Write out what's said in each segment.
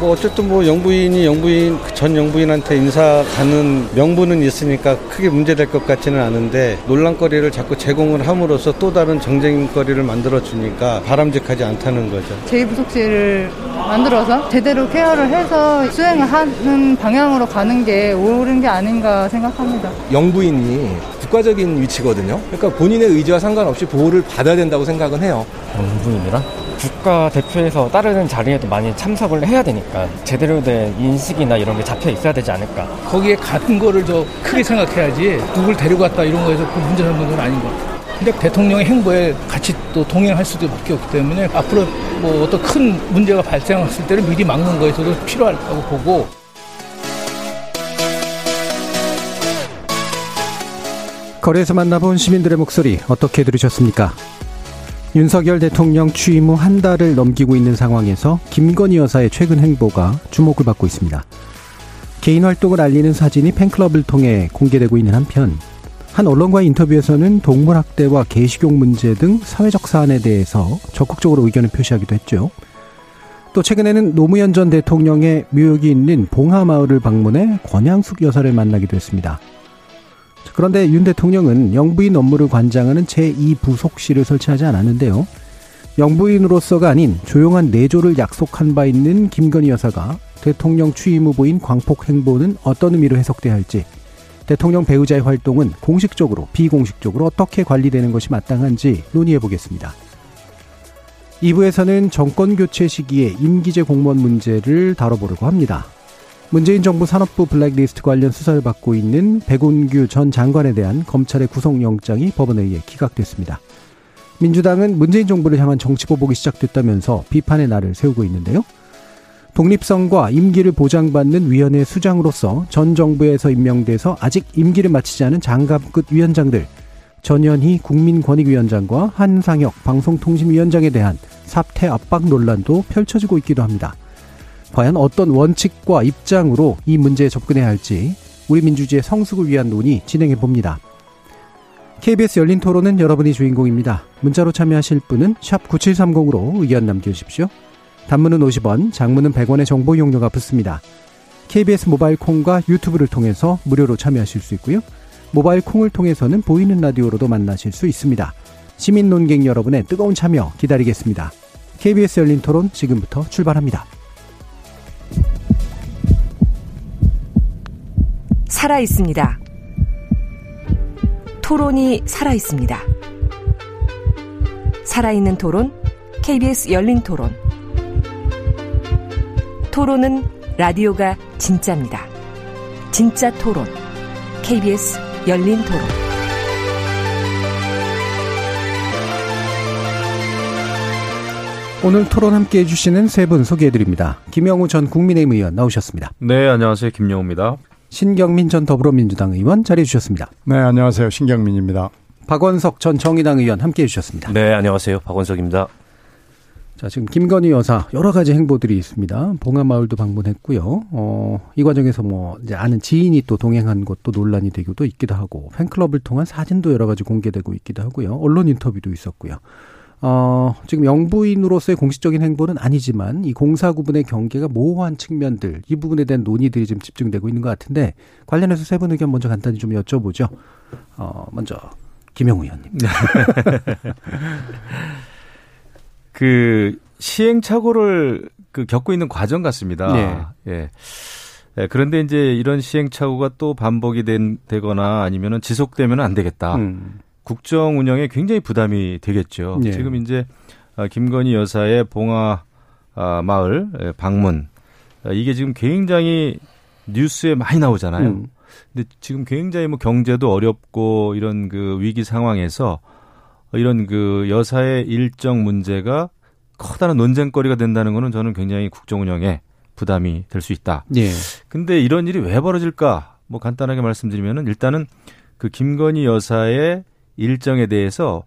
뭐 어쨌든 뭐 영부인이 영부인 전 영부인한테 인사 가는 명분은 있으니까 크게 문제될 것 같지는 않은데 논란거리를 자꾸 제공을 함으로써 또 다른 정쟁거리를 만들어 주니까 바람직하지 않다는 거죠. 제2부속실을 만들어서 제대로 케어를 해서 수행을 하는 방향으로 가는 게 옳은 게 아닌가 생각합니다. 영부인이 국가적인 위치거든요. 그러니까 본인의 의지와 상관없이 보호를 받아야 된다고 생각은 해요. 영부인이라 국가 대표에서 따르는 자리에도 많이 참석을 해야 되니까 제대로 된 인식이나 이런 게 잡혀 있어야 되지 않을까. 거기에 가는 거를 더 크게 생각해야지 누굴 데려갔다 이런 거에서 그 문제 삼는 건 아닌 것 같아요. 근데 대통령의 행보에 같이 또 동행할 수도 밖에 없기 때문에 앞으로 뭐 어떤 큰 문제가 발생했을 때를 미리 막는 거에서도 필요하다고 보고 거리에서 만나본 시민들의 목소리 어떻게 들으셨습니까? 윤석열 대통령 취임 후 한 달을 넘기고 있는 상황에서 김건희 여사의 최근 행보가 주목을 받고 있습니다. 개인 활동을 알리는 사진이 팬클럽을 통해 공개되고 있는 한편 한 언론과의 인터뷰에서는 동물학대와 개식용 문제 등 사회적 사안에 대해서 적극적으로 의견을 표시하기도 했죠. 또 최근에는 노무현 전 대통령의 묘역이 있는 봉하마을을 방문해 권양숙 여사를 만나기도 했습니다. 그런데 윤 대통령은 영부인 업무를 관장하는 제2부속실을 설치하지 않았는데요. 영부인으로서가 아닌 조용한 내조를 약속한 바 있는 김건희 여사가 대통령 취임 후보인 광폭 행보는 어떤 의미로 해석돼야 할지, 대통령 배우자의 활동은 공식적으로, 비공식적으로 어떻게 관리되는 것이 마땅한지 논의해 보겠습니다. 2부에서는 정권 교체 시기에 임기제 공무원 문제를 다뤄보려고 합니다. 문재인 정부 산업부 블랙리스트 관련 수사를 받고 있는 백운규 전 장관에 대한 검찰의 구속영장이 법원에 의해 기각됐습니다. 민주당은 문재인 정부를 향한 정치 보복이 시작됐다면서 비판의 날을 세우고 있는데요. 독립성과 임기를 보장받는 위원회 수장으로서 전 정부에서 임명돼서 아직 임기를 마치지 않은 장갑끝 위원장들, 전현희 국민권익위원장과 한상혁 방송통신위원장에 대한 사퇴 압박 논란도 펼쳐지고 있기도 합니다. 과연 어떤 원칙과 입장으로 이 문제에 접근해야 할지 우리 민주주의의 성숙을 위한 논의 진행해 봅니다. KBS 열린 토론은 여러분이 주인공입니다. 문자로 참여하실 분은 9730으로 의견 남겨주십시오. 단문은 50원, 장문은 100원의 정보 용료가 붙습니다. KBS 모바일 콩과 유튜브를 통해서 무료로 참여하실 수 있고요. 모바일 콩을 통해서는 보이는 라디오로도 만나실 수 있습니다. 시민 논객 여러분의 뜨거운 참여 기다리겠습니다. KBS 열린 토론 지금부터 출발합니다. 살아 있습니다. 토론이 살아 있습니다. 살아있는 토론, KBS 열린 토론. 토론은 라디오가 진짜입니다. 진짜 토론, KBS 열린 토론. 오늘 토론 함께 해주시는 세 분 소개해드립니다. 김영우 전 국민의힘 의원 나오셨습니다. 네, 안녕하세요. 김영우입니다. 신경민 전 더불어민주당 의원 자리해 주셨습니다. 네, 안녕하세요. 신경민입니다. 박원석 전 정의당 의원 함께 해 주셨습니다. 네, 안녕하세요. 박원석입니다. 자, 지금 김건희 여사 여러 가지 행보들이 있습니다. 봉화마을도 방문했고요. 어, 이 과정에서 뭐 이제 아는 지인이 또 동행한 것도 논란이 되기도 있기도 하고 팬클럽을 통한 사진도 여러 가지 공개되고 있기도 하고요. 언론 인터뷰도 있었고요. 어, 지금 영부인으로서의 공식적인 행보는 아니지만 이 공사 구분의 경계가 모호한 측면들 이 부분에 대한 논의들이 지금 집중되고 있는 것 같은데 관련해서 세 분 의견 먼저 간단히 좀 여쭤보죠. 어, 먼저 김영우 의원님. 그 시행착오를 그 겪고 있는 과정 같습니다. 네. 예. 예, 그런데 이제 이런 시행착오가 또 반복이 된, 되거나 아니면은 지속되면 안 되겠다. 음. 국정 운영에 굉장히 부담이 되겠죠. 네. 지금 이제 아, 김건희 여사의 봉화 아, 마을 예, 방문 아, 이게 지금 굉장히 뉴스에 많이 나오잖아요. 음. 근데 지금 굉장히 뭐 경제도 어렵고 이런 그 위기 상황에서 이런 그 여사의 일정 문제가 커다란 논쟁거리가 된다는 거는 저는 굉장히 국정 운영에 부담이 될 수 있다. 예. 근데 이런 일이 왜 벌어질까? 뭐 간단하게 말씀드리면은 일단은 그 김건희 여사의 일정에 대해서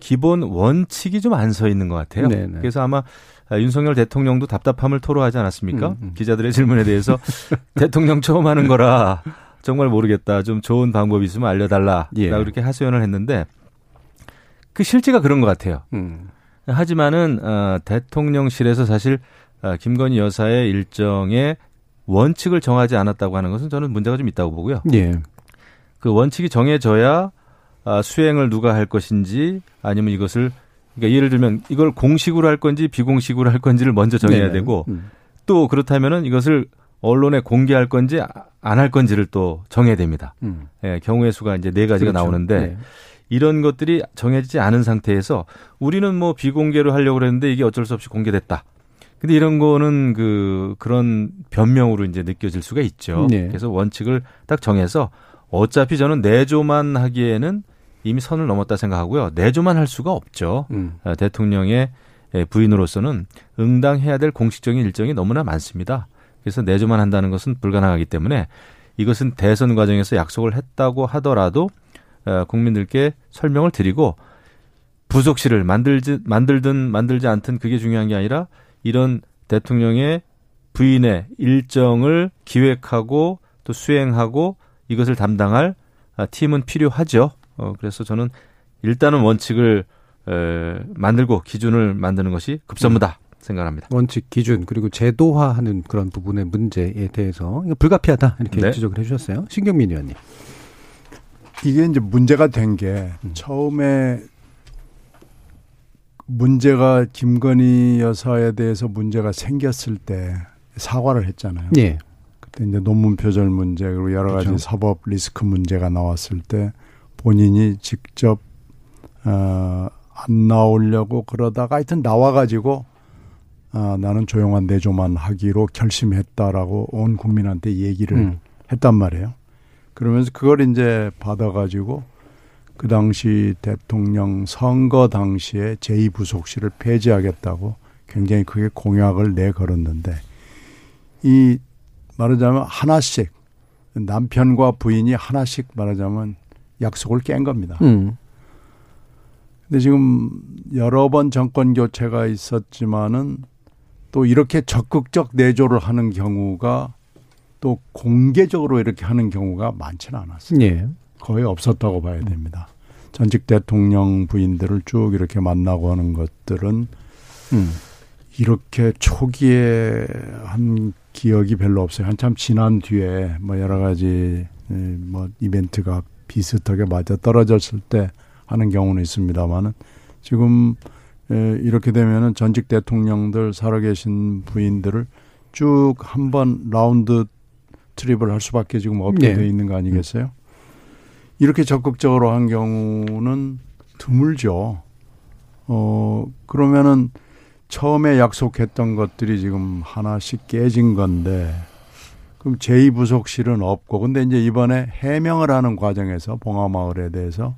기본 원칙이 좀 안 서 있는 것 같아요. 네네. 그래서 아마 아, 윤석열 대통령도 답답함을 토로하지 않았습니까? 음, 음. 기자들의 질문에 대해서 대통령 처음 하는 거라 정말 모르겠다. 좀 좋은 방법이 있으면 알려달라. 예. 라고 이렇게 하소연을 했는데 그 실제가 그런 것 같아요. 음. 하지만은 어, 대통령실에서 사실 어, 김건희 여사의 일정에 원칙을 정하지 않았다고 하는 것은 저는 문제가 좀 있다고 보고요. 예. 그 원칙이 정해져야 아, 수행을 누가 할 것인지 아니면 이것을 그러니까 예를 들면 이걸 공식으로 할 건지 비공식으로 할 건지를 먼저 정해야 네. 되고 음. 또 그렇다면은 이것을 언론에 공개할 건지 안 할 건지를 또 정해야 됩니다. 음. 예, 경우의 수가 이제 네 가지가 그렇죠. 나오는데 네. 이런 것들이 정해지지 않은 상태에서 우리는 뭐 비공개로 하려고 그랬는데 이게 어쩔 수 없이 공개됐다. 근데 이런 거는 그 그런 변명으로 이제 느껴질 수가 있죠. 네. 그래서 원칙을 딱 정해서 어차피 저는 내조만 하기에는 이미 선을 넘었다 생각하고요. 내조만 할 수가 없죠. 음. 어, 대통령의 예, 부인으로서는 응당해야 될 공식적인 일정이 너무나 많습니다. 그래서 내조만 한다는 것은 불가능하기 때문에 이것은 대선 과정에서 약속을 했다고 하더라도 어, 국민들께 설명을 드리고 부속실을 만들지 만들든 만들지 않든 그게 중요한 게 아니라 이런 대통령의 부인의 일정을 기획하고 또 수행하고 이것을 담당할 아, 팀은 필요하죠. 어, 그래서 저는 일단은 원칙을 에, 만들고 기준을 만드는 것이 급선무다 생각합니다. 원칙, 기준 그리고 제도화하는 그런 부분의 문제에 대해서 이거 불가피하다 이렇게 네. 지적을 해주셨어요. 신경민 의원님. 이게 이제 문제가 된게 음. 처음에 문제가 김건희 여사에 대해서 문제가 생겼을 때 사과를 했잖아요. 예. 그때 이제 논문 표절 문제 그리고 여러 가지 그렇죠. 사법 리스크 문제가 나왔을 때 본인이 직접 어, 안 나오려고 그러다가 하여튼 나와가지고 아, 나는 조용한 내조만 하기로 결심했다라고 온 국민한테 얘기를 음. 했단 말이에요. 그러면서 그걸 이제 받아가지고 그 당시 대통령 선거 당시에 제2부속실을 폐지하겠다고 굉장히 크게 공약을 내걸었는데 이 말하자면 하나씩 남편과 부인이 하나씩 말하자면 약속을 깬 겁니다. 음. 근데 지금 여러 번 정권 교체가 있었지만은 또 이렇게 적극적 내조를 하는 경우가 또 공개적으로 이렇게 하는 경우가 많지는 않았어요. 예. 거의 없었다고 봐야 됩니다. 전직 대통령 부인들을 쭉 이렇게 만나고 하는 것들은 음. 이렇게 초기에 한 기억이 별로 없어요. 한참 지난 뒤에 뭐 여러 가지 에, 뭐 이벤트가 비슷하게 맞아 떨어졌을 때 하는 경우는 있습니다만은 지금 에, 이렇게 되면은 전직 대통령들 살아계신 부인들을 쭉 한 번 라운드 트립을 할 수밖에 지금 없게 네. 돼 있는 거 아니겠어요? 이렇게 적극적으로 한 경우는 드물죠. 어, 그러면은 처음에 약속했던 것들이 지금 하나씩 깨진 건데, 그럼 제2부속실은 없고, 근데 이제 이번에 해명을 하는 과정에서, 봉화마을에 대해서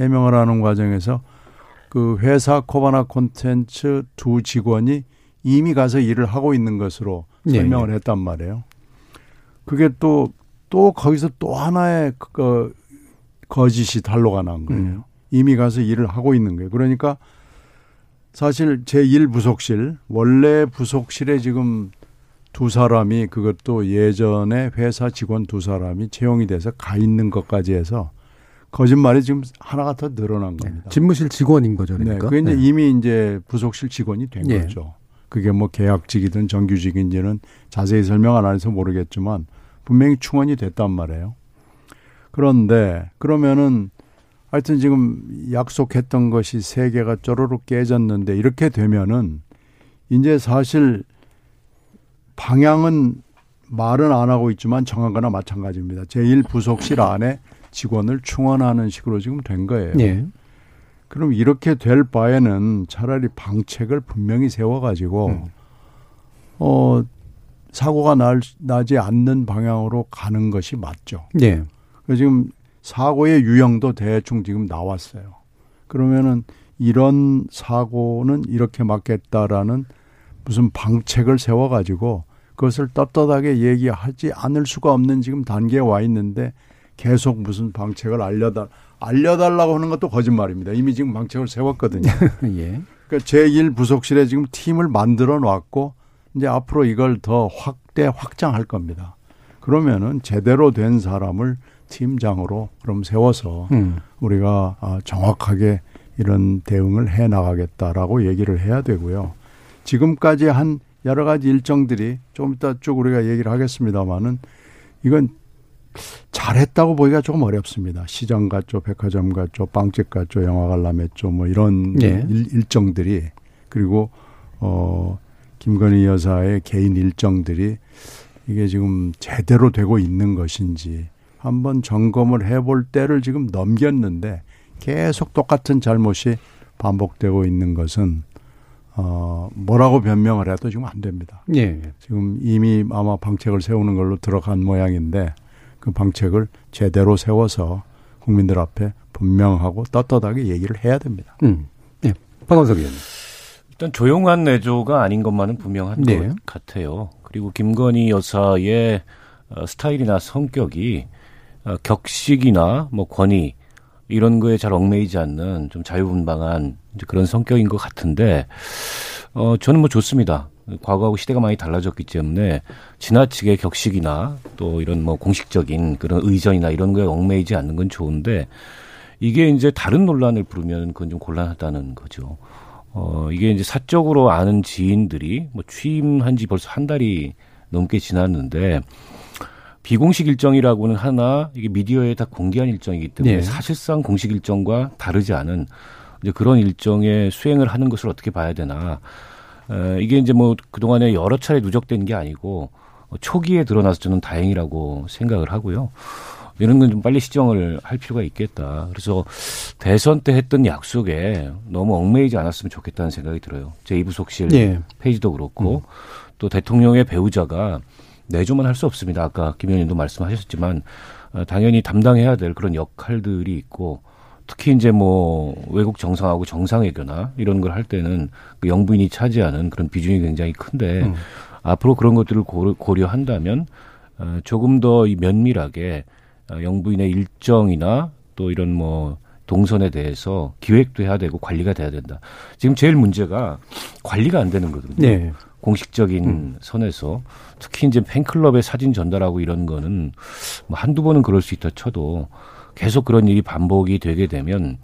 해명을 하는 과정에서 그 회사 코바나 콘텐츠 두 직원이 이미 가서 일을 하고 있는 것으로 예, 설명을 예. 했단 말이에요. 그게 또, 또 거기서 또 하나의 그 거짓이 단로가 난 거예요. 음. 이미 가서 일을 하고 있는 거예요. 그러니까 사실 제1 부속실, 원래 부속실에 지금 두 사람이 그것도 예전에 회사 직원 두 사람이 채용이 돼서 가 있는 것까지 해서 거짓말이 지금 하나가 더 늘어난 겁니다. 집무실 직원인 거죠, 네, 그러니까. 그게 이제 네. 이미 이제 부속실 직원이 된 예. 거죠. 그게 뭐 계약직이든 정규직인지는 자세히 설명 안 해서 모르겠지만 분명히 충원이 됐단 말이에요. 그런데 그러면은 하여튼 지금 약속했던 것이 세 개가 쪼르륵 깨졌는데 이렇게 되면은 이제 사실 방향은 말은 안 하고 있지만 정한 거나 마찬가지입니다. 제1 부속실 안에 직원을 충원하는 식으로 지금 된 거예요. 예. 그럼 이렇게 될 바에는 차라리 방책을 분명히 세워가지고 음. 어 사고가 날, 나지 않는 방향으로 가는 것이 맞죠. 예. 그 지금 사고의 유형도 대충 지금 나왔어요. 그러면은 이런 사고는 이렇게 막겠다라는 무슨 방책을 세워가지고 그것을 떳떳하게 얘기하지 않을 수가 없는 지금 단계에 와 있는데 계속 무슨 방책을 알려달 알려달라고 하는 것도 거짓말입니다. 이미 지금 방책을 세웠거든요. 예. 그러니까 그러니까 제1 부속실에 지금 팀을 만들어 놨고 이제 앞으로 이걸 더 확대 확장할 겁니다. 그러면은 제대로 된 사람을 팀장으로 그럼 세워서 음. 우리가 아, 정확하게 이런 대응을 해 나가겠다라고 얘기를 해야 되고요. 지금까지 한 여러 가지 일정들이 좀 이따 쭉 우리가 얘기를 하겠습니다만은 이건 잘했다고 보기가 조금 어렵습니다. 시장 갔죠, 백화점 갔죠, 빵집 갔죠, 영화 관람했죠, 뭐 이런 예. 일, 일정들이 그리고 어 김건희 여사의 개인 일정들이 이게 지금 제대로 되고 있는 것인지 한번 점검을 해볼 때를 지금 넘겼는데 계속 똑같은 잘못이 반복되고 있는 것은 어 뭐라고 변명을 해도 지금 안 됩니다. 예. 지금 이미 아마 방책을 세우는 걸로 들어간 모양인데 그 방책을 제대로 세워서 국민들 앞에 분명하고 떳떳하게 얘기를 해야 됩니다. 음. 예. 박원석 의원님. 일단 조용한 내조가 아닌 것만은 분명한 네. 것 같아요. 그리고 김건희 여사의 어, 스타일이나 성격이 어, 격식이나 뭐 권위 이런 거에 잘 얽매이지 않는 좀 자유분방한 이제 그런 성격인 것 같은데 어 저는 뭐 좋습니다. 과거하고 시대가 많이 달라졌기 때문에 지나치게 격식이나 또 이런 뭐 공식적인 그런 의전이나 이런 거에 얽매이지 않는 건 좋은데 이게 이제 다른 논란을 부르면 그건 좀 곤란하다는 거죠. 어, 이게 이제 사적으로 아는 지인들이 뭐 취임한 지 벌써 한 달이 넘게 지났는데 비공식 일정이라고는 하나 이게 미디어에 다 공개한 일정이기 때문에 네. 사실상 공식 일정과 다르지 않은 이제 그런 일정의 수행을 하는 것을 어떻게 봐야 되나. 에, 이게 이제 뭐 그동안에 여러 차례 누적된 게 아니고 어, 초기에 드러나서 저는 다행이라고 생각을 하고요. 이런 건 좀 빨리 시정을 할 필요가 있겠다. 그래서 대선 때 했던 약속에 너무 얽매이지 않았으면 좋겠다는 생각이 들어요. 제 이부속실 예. 페이지도 그렇고 또 대통령의 배우자가 내조만 할 수 없습니다. 아까 김 의원님도 말씀하셨지만 어, 당연히 담당해야 될 그런 역할들이 있고 특히 이제 뭐 외국 정상하고 정상외교나 이런 걸 할 때는 그 영부인이 차지하는 그런 비중이 굉장히 큰데 음. 앞으로 그런 것들을 고려, 고려 한다면 어, 조금 더 이 면밀하게 어, 영부인의 일정이나 또 이런 뭐 동선에 대해서 기획도 해야 되고 관리가 돼야 된다. 지금 제일 문제가 관리가 안 되는 거거든요. 네. 공식적인 선에서 특히 이제 팬클럽에 사진 전달하고 이런 거는 뭐 한두 번은 그럴 수 있다 쳐도 계속 그런 일이 반복이 되게 되면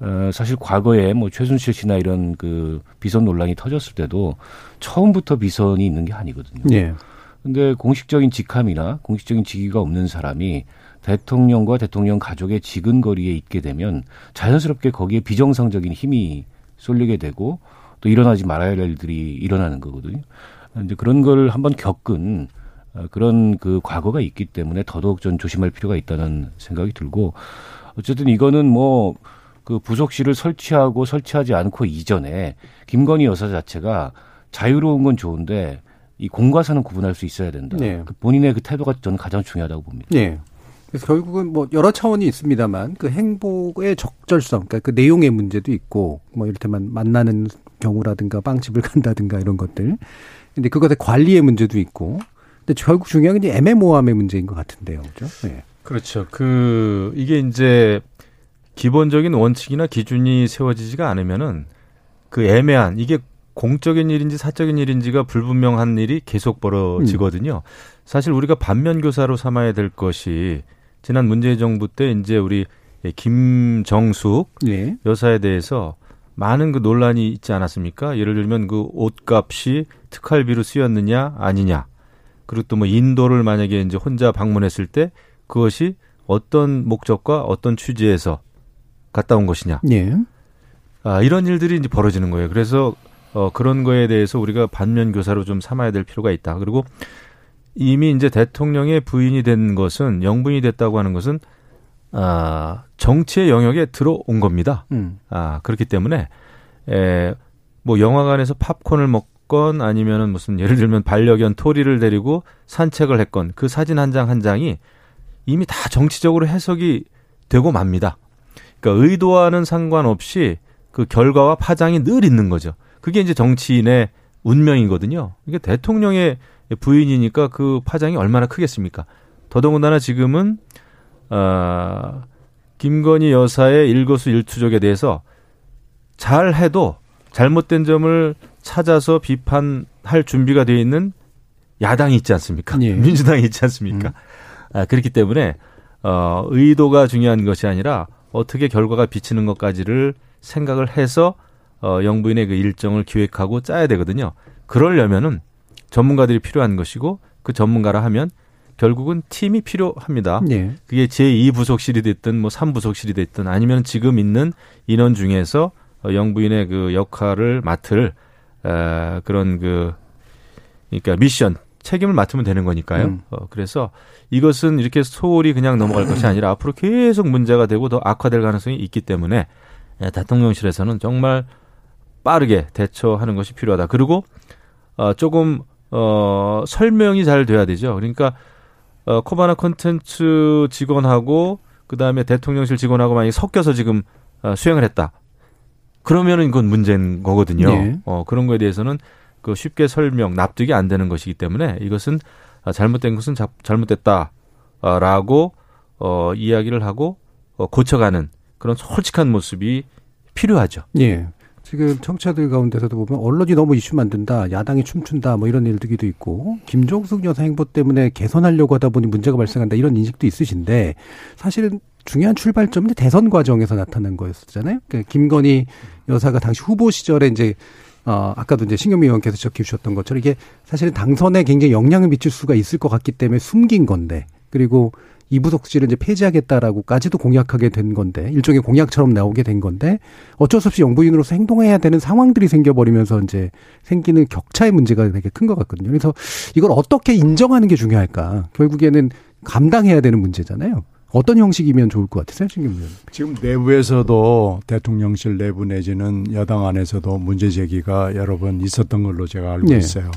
어, 사실 과거에 뭐 최순실 씨나 이런 그 비선 논란이 터졌을 때도 처음부터 비선이 있는 게 아니거든요. 예. 근데 공식적인 직함이나 공식적인 직위가 없는 사람이 대통령과 대통령 가족의 지근 거리에 있게 되면 자연스럽게 거기에 비정상적인 힘이 쏠리게 되고 또 일어나지 말아야 할 일들이 일어나는 거거든요. 이제 그런 걸 한번 겪은 어, 그런 그 과거가 있기 때문에 더더욱 좀 조심할 필요가 있다는 생각이 들고 어쨌든 이거는 뭐 그 부속실을 설치하고 설치하지 않고 이전에 김건희 여사 자체가 자유로운 건 좋은데 이 공과 사는 구분할 수 있어야 된다. 네. 그 본인의 그 태도가 저는 가장 중요하다고 봅니다. 예. 그래서 결국은 뭐 여러 차원이 있습니다만 그 행복의 적절성, 그러니까 그 내용의 문제도 있고 뭐 이를테면 만나는 경우라든가 빵집을 간다든가 이런 것들. 근데 그것의 관리의 문제도 있고. 근데 결국 중요한 게 이제 애매모호함의 문제인 것 같은데요. 그죠? 예. 그렇죠. 그 이게 이제 기본적인 원칙이나 기준이 세워지지가 않으면은 그 애매한 이게 공적인 일인지 사적인 일인지가 불분명한 일이 계속 벌어지거든요. 사실 우리가 반면 교사로 삼아야 될 것이 지난 문재인 정부 때 이제 우리 김정숙 예. 여사에 대해서 많은 그 논란이 있지 않았습니까? 예를 들면 그 옷값이 특활비로 쓰였느냐 아니냐. 그리고 또 뭐 인도를 만약에 이제 혼자 방문했을 때 그것이 어떤 목적과 어떤 취지에서 갔다 온 것이냐. 예. 아, 이런 일들이 이제 벌어지는 거예요. 그래서 어, 그런 거에 대해서 우리가 반면 교사로 좀 삼아야 될 필요가 있다. 그리고 이미 이제 대통령의 부인이 된 것은 영부인이 됐다고 하는 것은 아, 정치의 영역에 들어온 겁니다. 음. 아, 그렇기 때문에 에, 뭐 영화관에서 팝콘을 먹건 아니면은 무슨 예를 들면 반려견 토리를 데리고 산책을 했건 그 사진 한 장한 장이 이미 다 정치적으로 해석이 되고 맙니다. 그러니까 의도와는 상관없이 그 결과와 파장이 늘 있는 거죠. 그게 이제 정치인의 운명이거든요. 이게 대통령의 부인이니까 그 파장이 얼마나 크겠습니까? 더더군다나 지금은 아 김건희 여사의 일거수일투족에 대해서 잘 해도 잘못된 점을 찾아서 비판할 준비가 되어 있는 야당이 있지 않습니까? 예. 민주당이 있지 않습니까? 아, 그렇기 때문에 어, 의도가 중요한 것이 아니라 어떻게 결과가 비치는 것까지를 생각을 해서 어, 영부인의 그 일정을 기획하고 짜야 되거든요. 그러려면은 전문가들이 필요한 것이고 그 전문가라 하면 결국은 팀이 필요합니다. 예. 그게 제2부속실이 됐든 뭐 3부속실이 됐든 아니면 지금 있는 인원 중에서 어, 영부인의 그 역할을 맡을 에, 그런 그 그러니까 미션 책임을 맡으면 되는 거니까요. 음. 어, 그래서 이것은 이렇게 소홀히 그냥 넘어갈 것이 아니라 앞으로 계속 문제가 되고 더 악화될 가능성이 있기 때문에 예, 대통령실에서는 정말 빠르게 대처하는 것이 필요하다. 그리고 어, 조금 어, 설명이 잘 돼야 되죠. 그러니까 어, 코바나 콘텐츠 직원하고 그 다음에 대통령실 직원하고 만약에 섞여서 지금 어, 수행을 했다. 그러면은 이건 문제인 거거든요. 네. 어, 그런 거에 대해서는 그 쉽게 설명, 납득이 안 되는 것이기 때문에 이것은 아, 잘못된 것은 자, 잘못됐다라고 어, 이야기를 하고 어, 고쳐가는 그런 솔직한 모습이 필요하죠. 예. 지금 청취자들 가운데서도 보면 언론이 너무 이슈 만든다, 야당이 춤춘다, 뭐 이런 일들도 있고, 김종숙 여사 행보 때문에 개선하려고 하다 보니 문제가 발생한다, 이런 인식도 있으신데, 사실은 중요한 출발점은 대선 과정에서 나타난 거였잖아요. 그러니까 김건희 여사가 당시 후보 시절에 이제 어, 아까도 이제 신경미 의원께서 지적해 주셨던 것처럼 이게 사실은 당선에 굉장히 영향을 미칠 수가 있을 것 같기 때문에 숨긴 건데, 그리고 이부속실을 이제 폐지하겠다라고까지도 공약하게 된 건데 일종의 공약처럼 나오게 된 건데 어쩔 수 없이 영부인으로서 행동해야 되는 상황들이 생겨버리면서 이제 생기는 격차의 문제가 되게 큰 것 같거든요. 그래서 이걸 어떻게 인정하는 게 중요할까? 결국에는 감당해야 되는 문제잖아요. 어떤 형식이면 좋을 것 같으세요, 신경 의원? 지금 내부에서도 대통령실 내부 내지는 여당 안에서도 문제 제기가 여러 번 있었던 걸로 제가 알고 네. 있어요.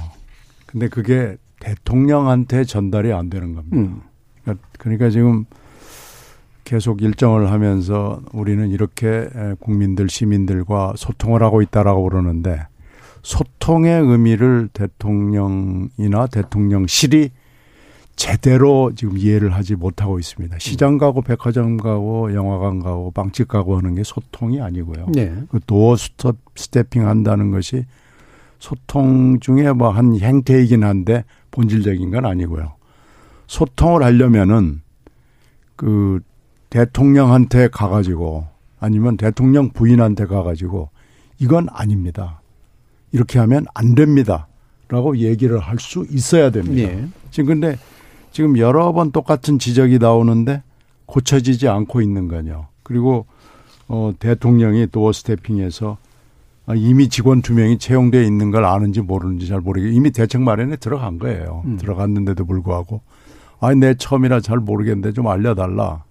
근데 그게 대통령한테 전달이 안 되는 겁니다. 음. 그러니까- 지금 계속 일정을 하면서 우리는 이렇게 에, 국민들 시민들과 소통을 하고 있다라고 그러는데 소통의 의미를 대통령이나 대통령실이 제대로 지금 이해를 하지 못하고 있습니다. 시장 가고 백화점 가고 영화관 가고 빵집 가고 하는 게 소통이 아니고요. 네. 그 도어 스톱 스태핑 한다는 것이 소통 중에 뭐 한 행태이긴 한데 본질적인 건 아니고요. 소통을 하려면은 그 대통령한테 가가지고 아니면 대통령 부인한테 가가지고 이건 아닙니다. 이렇게 하면 안 됩니다. 라고 얘기를 할 수 있어야 됩니다. 예. 지금 근데 지금 여러 번 똑같은 지적이 나오는데 고쳐지지 않고 있는 거죠. 그리고 어 대통령이 도어 스태핑에서 아, 이미 직원 두 명이 채용돼 있는 걸 아는지 모르는지 잘 모르겠 이미 대책 마련에 들어간 거예요. 음. 들어갔는데도 불구하고 아니 내 처음이라 잘 모르겠는데 좀 알려달라.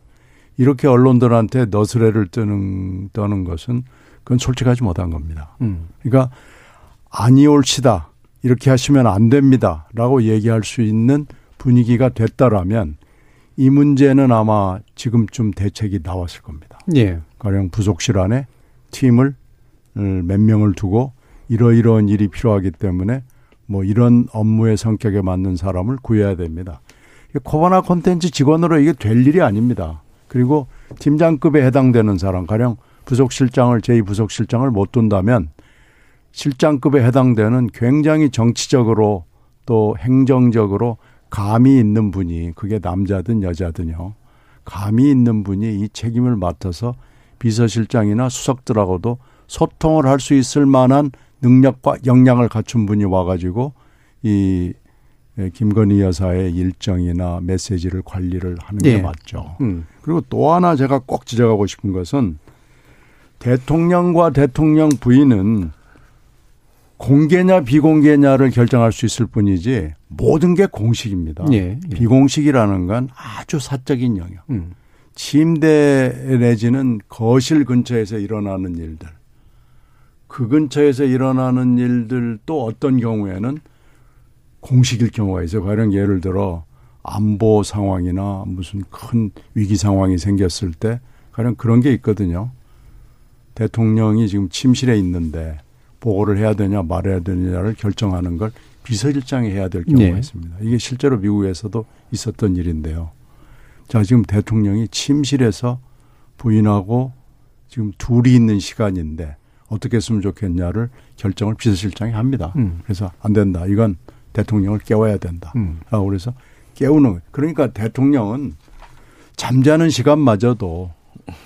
이렇게 언론들한테 너스레를 뜨는 떠는 것은 그건 솔직하지 못한 겁니다. 음. 그러니까 아니 옳시다 이렇게 하시면 안 됩니다라고 얘기할 수 있는 분위기가 됐다라면 이 문제는 아마 지금쯤 대책이 나왔을 겁니다. 예. 가령 부속실 안에 팀을 어, 몇 명을 두고 이러이러한 일이 필요하기 때문에 뭐 이런 업무의 성격에 맞는 사람을 구해야 됩니다. 코바나 콘텐츠 직원으로 이게 될 일이 아닙니다. 그리고 팀장급에 해당되는 사람, 가령 부속실장을 제2부속실장을 못 둔다면 실장급에 해당되는 굉장히 정치적으로 또 행정적으로 감이 있는 분이 그게 남자든 여자든요. 감이 있는 분이 이 책임을 맡아서 비서실장이나 수석들하고도 소통을 할 수 있을 만한 능력과 역량을 갖춘 분이 와가지고 이 예, 김건희 여사의 일정이나 메시지를 관리를 하는 게 예. 맞죠. 음. 그리고 또 하나 제가 꼭 지적하고 싶은 것은 대통령과 대통령 부인은 공개냐 비공개냐를 결정할 수 있을 뿐이지 모든 게 공식입니다. 예. 예. 비공식이라는 건 아주 사적인 영역. 음. 침대 내지는 거실 근처에서 일어나는 일들. 그 근처에서 일어나는 일들 또 어떤 경우에는 공식일 경우가 있어요. 가령 예를 들어 안보 상황이나 무슨 큰 위기 상황이 생겼을 때 가령 그런 게 있거든요. 대통령이 지금 침실에 있는데 보고를 해야 되냐 말해야 되느냐를 결정하는 걸 비서실장이 해야 될 경우가 네. 있습니다. 이게 실제로 미국에서도 있었던 일인데요. 자, 지금 대통령이 침실에서 부인하고 지금 둘이 있는 시간인데 어떻게 했으면 좋겠냐를 결정을 비서실장이 합니다. 음. 그래서 안 된다. 이건 대통령을 깨워야 된다. 음. 아, 그래서 깨우는 거예요. 그러니까 대통령은 잠자는 시간마저도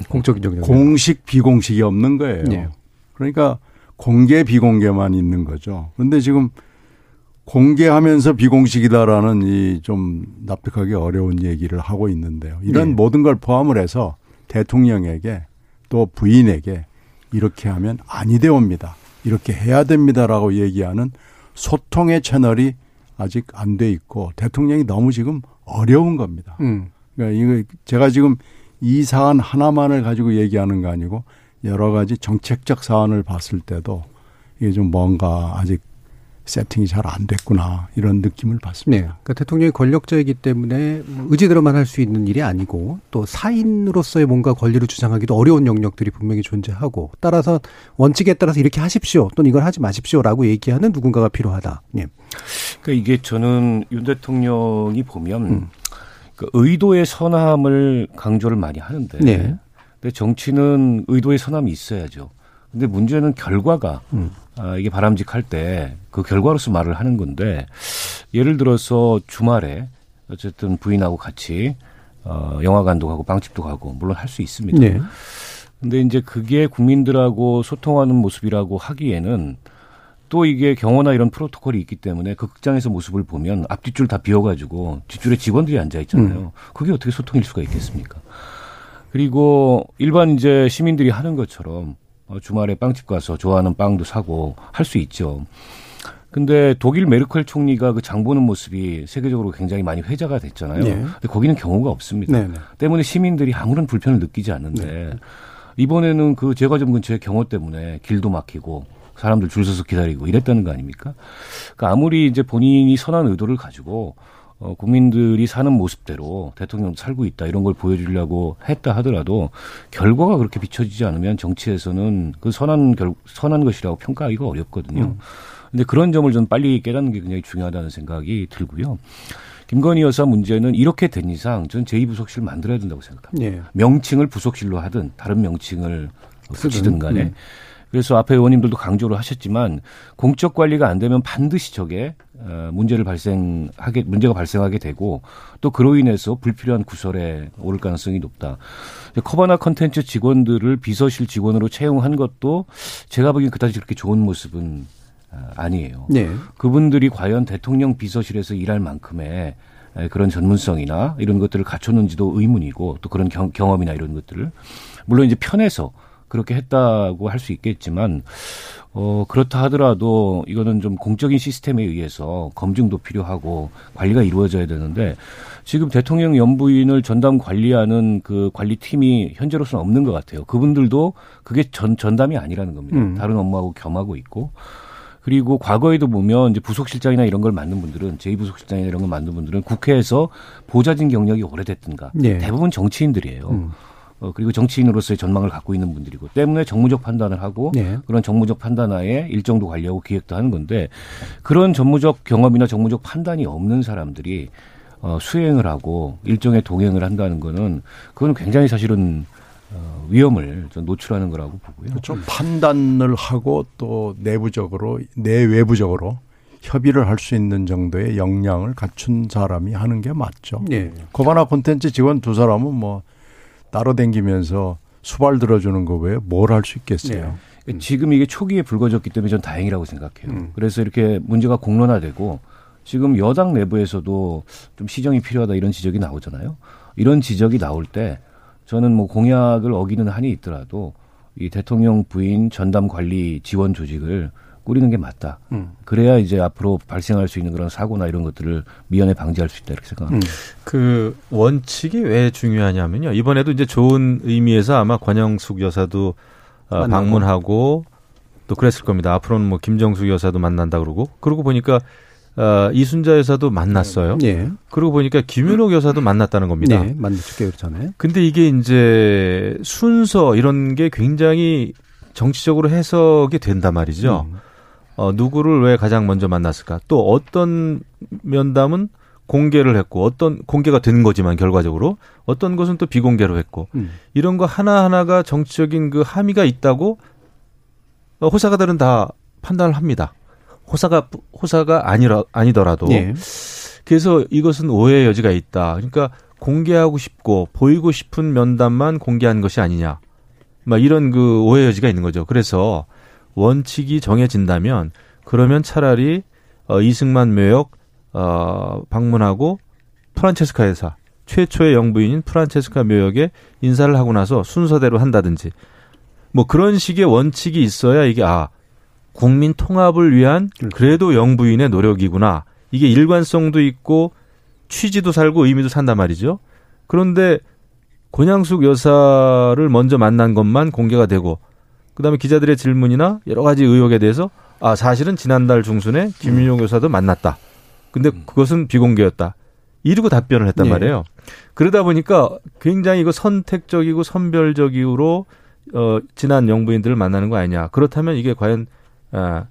공적인 정령. 공식 비공식이 없는 거예요. 네. 그러니까 공개 비공개만 있는 거죠. 그런데 지금 공개하면서 비공식이다라는 이 좀 납득하기 어려운 얘기를 하고 있는데요. 이런 네. 모든 걸 포함을 해서 대통령에게 또 부인에게 이렇게 하면 아니 되옵니다. 이렇게 해야 됩니다라고 얘기하는 소통의 채널이 아직 안 돼 있고 대통령이 너무 지금 어려운 겁니다. 음. 그러니까 이거 제가 지금 이 사안 하나만을 가지고 얘기하는 거 아니고 여러 가지 정책적 사안을 봤을 때도 이게 좀 뭔가 아직 세팅이 잘 안 됐구나 이런 느낌을 네. 받습니다. 그러니까 대통령이 권력자이기 때문에 뭐 의지대로만 할 수 있는 일이 아니고 또 사인으로서의 뭔가 권리를 주장하기도 어려운 영역들이 분명히 존재하고 따라서 원칙에 따라서 이렇게 하십시오 또는 이걸 하지 마십시오라고 얘기하는 누군가가 필요하다. 예. 그러니까 이게 저는 윤 대통령이 보면 음. 그 의도의 선함을 강조를 많이 하는데 네. 근데 정치는 의도의 선함이 있어야죠. 근데 문제는 결과가 음. 아, 이게 바람직할 때 그 결과로서 말을 하는 건데 예를 들어서 주말에 어쨌든 부인하고 같이 어, 영화관도 가고 빵집도 가고 물론 할 수 있습니다. 네. 근데 이제 그게 국민들하고 소통하는 모습이라고 하기에는 또 이게 경호나 이런 프로토콜이 있기 때문에 그 극장에서 모습을 보면 앞뒷줄 다 비워가지고 뒷줄에 직원들이 앉아 있잖아요. 그게 어떻게 소통일 수가 있겠습니까? 그리고 일반 이제 시민들이 하는 것처럼 어, 주말에 빵집 가서 좋아하는 빵도 사고 할 수 있죠. 근데 독일 메르켈 총리가 그 장 보는 모습이 세계적으로 굉장히 많이 회자가 됐잖아요. 네. 근데 거기는 경우가 없습니다. 네. 네. 때문에 시민들이 아무런 불편을 느끼지 않는데 이번에는 그 제과점 근처의 경호 때문에 길도 막히고 사람들 줄 서서 기다리고 이랬다는 거 아닙니까? 그러니까 아무리 이제 본인이 선한 의도를 가지고 어, 국민들이 사는 모습대로 대통령 살고 있다 이런 걸 보여주려고 했다 하더라도 결과가 그렇게 비춰지지 않으면 정치에서는 그 선한 결, 선한 것이라고 평가하기가 어렵거든요. 근데 그런 점을 좀 빨리 깨닫는 게 굉장히 중요하다는 생각이 들고요. 김건희 여사 문제는 이렇게 된 이상 전 제2부속실 만들어야 된다고 생각합니다. 예. 명칭을 부속실로 하든 다른 명칭을 붙이든 간에 음. 그래서 앞에 의원님들도 강조를 하셨지만 공적 관리가 안 되면 반드시 저게 어, 문제를 발생하게 문제가 발생하게 되고 또 그로 인해서 불필요한 구설에 오를 가능성이 높다. 커바나 컨텐츠 직원들을 비서실 직원으로 채용한 것도 제가 보기엔 그다지 그렇게 좋은 모습은 아, 아니에요. 네. 그분들이 과연 대통령 비서실에서 일할 만큼의 에, 그런 전문성이나 이런 것들을 갖췄는지도 의문이고 또 그런 경, 경험이나 이런 것들을 물론 이제 편해서 그렇게 했다고 할 수 있겠지만 어 그렇다 하더라도 이거는 좀 공적인 시스템에 의해서 검증도 필요하고 관리가 이루어져야 되는데 지금 대통령 연부인을 전담 관리하는 그 관리팀이 현재로서는 없는 것 같아요. 그분들도 그게 전 전담이 아니라는 겁니다. 음. 다른 업무하고 겸하고 있고 그리고 과거에도 보면 이제 부속실장이나 이런 걸 맡는 분들은 제2부속실장이나 이런 걸 맡는 분들은 국회에서 보좌진 경력이 오래됐든가 예. 대부분 정치인들이에요. 음. 어, 그리고 정치인으로서의 전망을 갖고 있는 분들이고 때문에 정무적 판단을 하고 예. 그런 정무적 판단하에 일정도 관리하고 기획도 하는 건데 그런 전무적 경험이나 정무적 판단이 없는 사람들이 어, 수행을 하고 일정에 동행을 한다는 거는 그거는 굉장히 사실은 어, 위험을 좀 노출하는 거라고 보고요. 그렇죠. 판단을 하고 또 내부적으로 내외부적으로 협의를 할 수 있는 정도의 역량을 갖춘 사람이 하는 게 맞죠. 네. 코바나 콘텐츠 직원 두 사람은 뭐 따로 댕기면서 수발 들어주는 거 외에 뭘 할 수 있겠어요. 네. 지금 이게 초기에 불거졌기 때문에 전 다행이라고 생각해요. 음. 그래서 이렇게 문제가 공론화되고 지금 여당 내부에서도 좀 시정이 필요하다 이런 지적이 나오잖아요. 이런 지적이 나올 때 저는 뭐 공약을 어기는 한이 있더라도 이 대통령 부인 전담 관리 지원 조직을 꾸리는 게 맞다. 음. 그래야 이제 앞으로 발생할 수 있는 그런 사고나 이런 것들을 미연에 방지할 수 있다 이렇게 생각합니다. 음. 그 원칙이 왜 중요하냐면요. 이번에도 이제 좋은 의미에서 아마 권영숙 여사도 어. 방문하고 또 그랬을 겁니다. 앞으로는 뭐 김정숙 여사도 만난다 그러고 그러고 보니까 어, 이순자 여사도 만났어요. 예. 그러고 보니까 김윤옥 여사도 만났다는 겁니다. 네. 만났죠. 개월 전에. 근데 이게 이제 순서 이런 게 굉장히 정치적으로 해석이 된단 말이죠. 음. 어, 누구를 왜 가장 먼저 만났을까? 또 어떤 면담은 공개를 했고 어떤 공개가 된 거지만 결과적으로 어떤 것은 또 비공개로 했고 음. 이런 거 하나하나가 정치적인 그 함의가 있다고 어, 호사가들은 다 판단을 합니다. 호사가 호사가 아니라 아니더라도 예. 그래서 이것은 오해의 여지가 있다. 그러니까 공개하고 싶고 보이고 싶은 면담만 공개한 것이 아니냐. 막 이런 그 오해 여지가 있는 거죠. 그래서 원칙이 정해진다면 그러면 차라리 어, 이승만 묘역 어, 방문하고 프란체스카 여사 최초의 영부인인 프란체스카 묘역에 인사를 하고 나서 순서대로 한다든지 뭐 그런 식의 원칙이 있어야 이게 아 국민 통합을 위한 그래도 영부인의 노력이구나. 이게 일관성도 있고 취지도 살고 의미도 산단 말이죠. 그런데 권양숙 여사를 먼저 만난 것만 공개가 되고 그다음에 기자들의 질문이나 여러 가지 의혹에 대해서 아 사실은 지난달 중순에 김윤용 여사도 만났다. 근데 그것은 비공개였다. 이러고 답변을 했단 네. 말이에요. 그러다 보니까 굉장히 이거 선택적이고 선별적으로 어 지난 영부인들을 만나는 거 아니냐. 그렇다면 이게 과연 아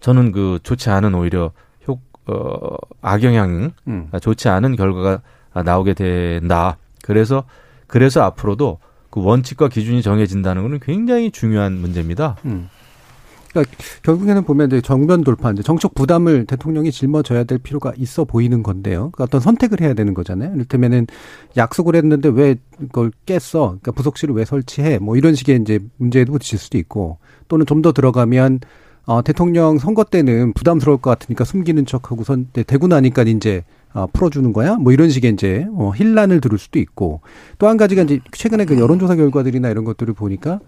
저는 그 좋지 않은 오히려 효 어, 악영향 음. 아, 좋지 않은 결과가 나오게 된다. 그래서 그래서 앞으로도 그 원칙과 기준이 정해진다는 것은 굉장히 중요한 문제입니다. 음. 그러니까 결국에는 보면 이제 정면 돌파, 이제 정책 부담을 대통령이 짊어져야 될 필요가 있어 보이는 건데요. 그러니까 어떤 선택을 해야 되는 거잖아요. 이를테면은 약속을 했는데 왜 그걸 깼어? 그러니까 부속실을 왜 설치해? 뭐 이런 식의 이제 문제에도 부딪힐 수도 있고 또는 좀 더 들어가면 어, 대통령 선거 때는 부담스러울 것 같으니까 숨기는 척하고선 되고 나니까 이제 아, 풀어주는 거야? 뭐 이런 식의 이제 어, 힐난을 들을 수도 있고 또 한 가지가 이제 최근에 그 여론조사 결과들이나 이런 것들을 보니까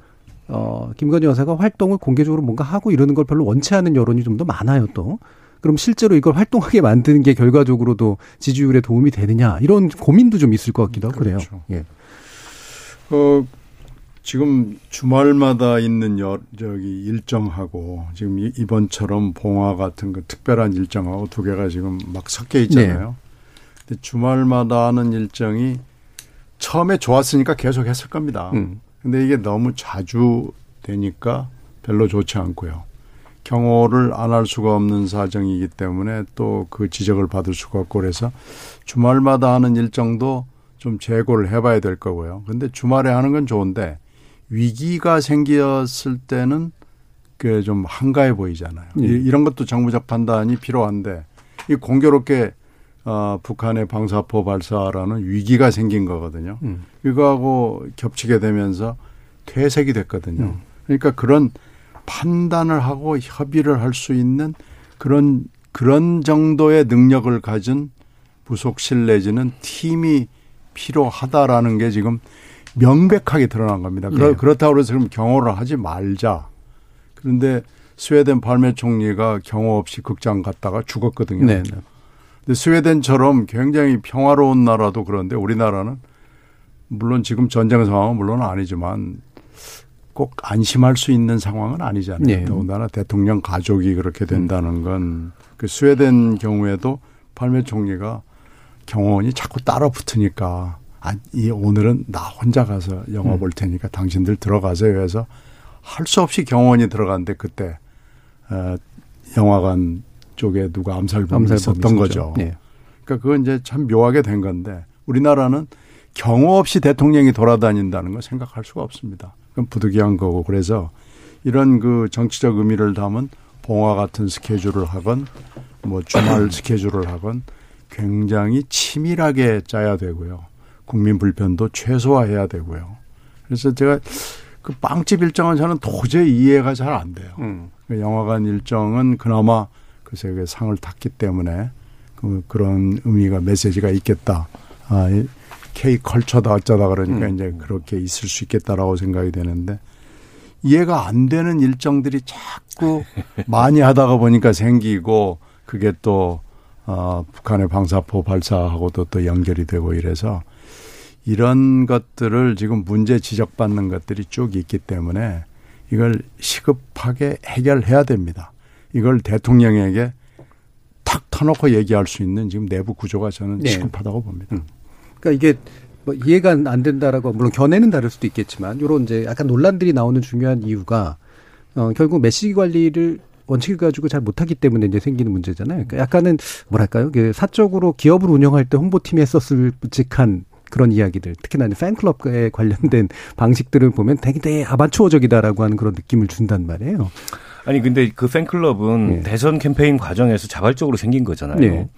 어, 김건희 여사가 활동을 공개적으로 뭔가 하고 이러는 걸 별로 원치 않는 여론이 좀 더 많아요, 또. 그럼 실제로 이걸 활동하게 만드는 게 결과적으로도 지지율에 도움이 되느냐, 이런 고민도 좀 있을 것 같기도 하고 그래요. 그렇죠. 예. 어, 지금 주말마다 있는 여, 저기 일정하고 지금 이- 이번처럼 봉화 같은 그 특별한 일정하고 두 개가 지금 막 섞여 있잖아요. 근데 주말마다 하는 일정이 처음에 좋았으니까 계속 했을 겁니다. 음. 근데 이게 너무 자주 되니까 별로 좋지 않고요. 경호를 안 할 수가 없는 사정이기 때문에 또 그 지적을 받을 수가 없고 그래서 주말마다 하는 일정도 좀 재고를 해봐야 될 거고요. 근데 주말에 하는 건 좋은데 위기가 생겼을 때는 그 좀 한가해 보이잖아요. 예. 이- 이런 것도 정부적 판단이 필요한데 이 공교롭게 어, 북한의 방사포 발사라는 위기가 생긴 거거든요. 음. 이거하고 겹치게 되면서 퇴색이 됐거든요. 그러니까 그런 판단을 하고 협의를 할 수 있는 그런 그런 정도의 능력을 가진 부속실 내지는 팀이 필요하다라는 게 지금 명백하게 드러난 겁니다. 그렇, 네. 그렇다고 해서 그럼 경호를 하지 말자. 그런데 스웨덴 발매 총리가 경호 없이 극장 갔다가 죽었거든요. 네. 네. 근데 스웨덴처럼 굉장히 평화로운 나라도 그런데 우리나라는 물론 지금 전쟁 상황은 물론 아니지만 꼭 안심할 수 있는 상황은 아니잖아요. 네. 더군다나 대통령 가족이 그렇게 된다는 건 그 스웨덴 경우에도 팔메 총리가 경호원이 자꾸 따라 붙으니까 아, 이 오늘은 나 혼자 가서 영화 음. 볼 테니까 당신들 들어가세요 해서 할 수 없이 경호원이 들어갔는데 그때 어, 영화관 쪽에 누가 암살범이 있었던. 거죠. 네. 그러니까 그건 이제 참 묘하게 된 건데 우리나라는 경호 없이 대통령이 돌아다닌다는 거 생각할 수가 없습니다. 그건 부득이한 거고 그래서 이런 그 정치적 의미를 담은 봉화 같은 스케줄을 하건 뭐 주말 스케줄을 하건 굉장히 치밀하게 짜야 되고요. 국민 불편도 최소화해야 되고요. 그래서 제가 그 빵집 일정은 저는 도저히 이해가 잘 안 돼요. 음. 그 영화관 일정은 그나마 그 상을 탔기 때문에 그 그런 의미가 메시지가 있겠다. 아, 이 K 컬처다 어쩌다 그러니까 음. 이제 그렇게 있을 수 있겠다라고 생각이 되는데 이해가 안 되는 일정들이 자꾸 많이 하다가 보니까 생기고 그게 또 어, 북한의 방사포 발사하고도 또 연결이 되고 이래서 이런 것들을 지금 문제 지적받는 것들이 쭉 있기 때문에 이걸 시급하게 해결해야 됩니다. 이걸 대통령에게 탁 터놓고 얘기할 수 있는 지금 내부 구조가 저는 네. 시급하다고 봅니다. 그러니까 이게 뭐 이해가 안 된다라고 물론 견해는 다를 수도 있겠지만 요런 이제 약간 논란들이 나오는 중요한 이유가 어 결국 메시지 관리를 원칙을 가지고 잘 못하기 때문에 이제 생기는 문제잖아요. 그러니까 약간은 뭐랄까요? 그 사적으로 기업을 운영할 때 홍보팀이 했었을 묵직한 그런 이야기들 특히나 팬클럽에 관련된 방식들을 보면 되게 되게 아마추어적이다라고 하는 그런 느낌을 준단 말이에요. 아니 근데 그 팬클럽은 네. 대선 캠페인 과정에서 자발적으로 생긴 거잖아요. 네.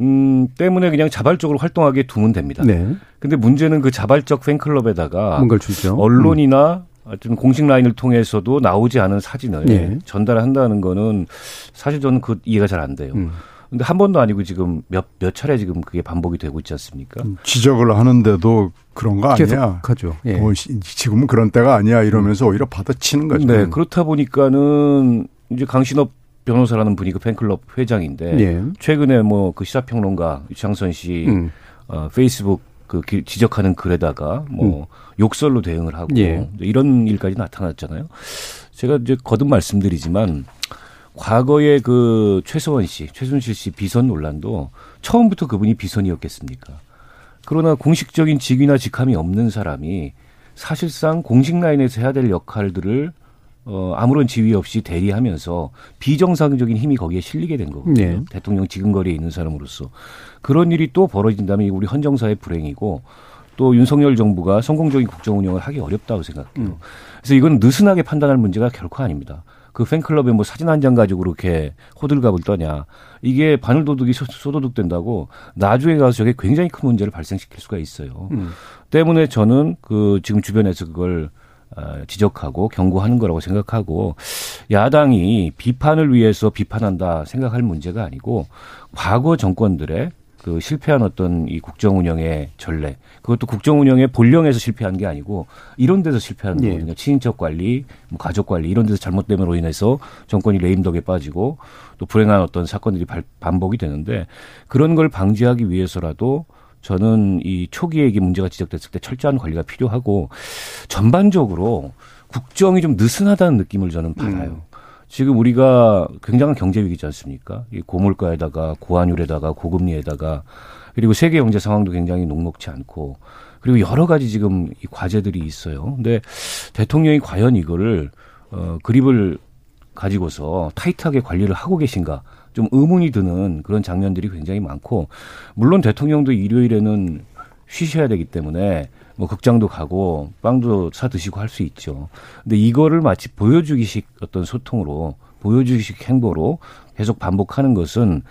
음, 때문에 그냥 자발적으로 활동하게 두면 됩니다. 네. 근데 문제는 그 자발적 팬클럽에다가 뭔가를 주죠. 언론이나 좀 공식 라인을 통해서도 나오지 않은 사진을 네. 전달한다는 거는 사실 저는 그 이해가 잘 안 돼요. 음. 근데 한 번도 아니고 지금 몇, 몇 차례 지금 그게 반복이 되고 있지 않습니까? 지적을 하는데도 그런 거 아니야. 계속하죠. 예. 뭐 시- 지금은 그런 때가 아니야 이러면서 오히려 받아치는 거죠. 네, 그렇다 보니까는 이제 강신업 변호사라는 분이 그 팬클럽 회장인데 예. 최근에 뭐 그 시사평론가 유창선 씨 음. 어, 페이스북 그 기- 지적하는 글에다가 뭐 욕설로 대응을 하고 음. 예. 이런 일까지 나타났잖아요. 제가 이제 거듭 말씀드리지만 과거에 그 최서원 씨, 최순실 씨 비선 논란도 처음부터 그분이 비선이었겠습니까? 그러나 공식적인 직위나 직함이 없는 사람이 사실상 공식 라인에서 해야 될 역할들을 어, 아무런 지위 없이 대리하면서 비정상적인 힘이 거기에 실리게 된 거거든요. 네. 대통령 지근거리에 있는 사람으로서. 그런 일이 또 벌어진다면 우리 헌정사의 불행이고 또 윤석열 정부가 성공적인 국정 운영을 하기 어렵다고 생각해요. 그래서 이건 느슨하게 판단할 문제가 결코 아닙니다. 그 팬클럽에 뭐 사진 한 장 가지고 그렇게 호들갑을 떠냐. 이게 바늘도둑이 소- 소도둑된다고 나중에 가서 저게 굉장히 큰 문제를 발생시킬 수가 있어요. 음. 때문에 저는 그 지금 주변에서 그걸 어, 지적하고 경고하는 거라고 생각하고 야당이 비판을 위해서 비판한다 생각할 문제가 아니고 과거 정권들의 그 실패한 어떤 이 국정 운영의 전례 그것도 국정 운영의 본령에서 실패한 게 아니고 이런 데서 실패한 예. 거거든요. 친인척 관리, 뭐 가족 관리 이런 데서 잘못됨으로 인해서 정권이 레임덕에 빠지고 또 불행한 어떤 사건들이 발- 반복이 되는데 그런 걸 방지하기 위해서라도 저는 이 초기에 이게 문제가 지적됐을 때 철저한 관리가 필요하고 전반적으로 국정이 좀 느슨하다는 느낌을 저는 받아요. 지금 우리가 굉장한 경제 위기지 않습니까? 이 고물가에다가 고환율에다가 고금리에다가 그리고 세계 경제 상황도 굉장히 녹록치 않고 그리고 여러 가지 지금 이 과제들이 있어요. 근데 대통령이 과연 이거를 어 그립을 가지고서 타이트하게 관리를 하고 계신가 좀 의문이 드는 그런 장면들이 굉장히 많고 물론 대통령도 일요일에는 쉬셔야 되기 때문에 뭐 극장도 가고 빵도 사 드시고 할 수 있죠. 근데 이거를 마치 보여주기식 어떤 소통으로 보여주기식 행보로 계속 반복하는 것은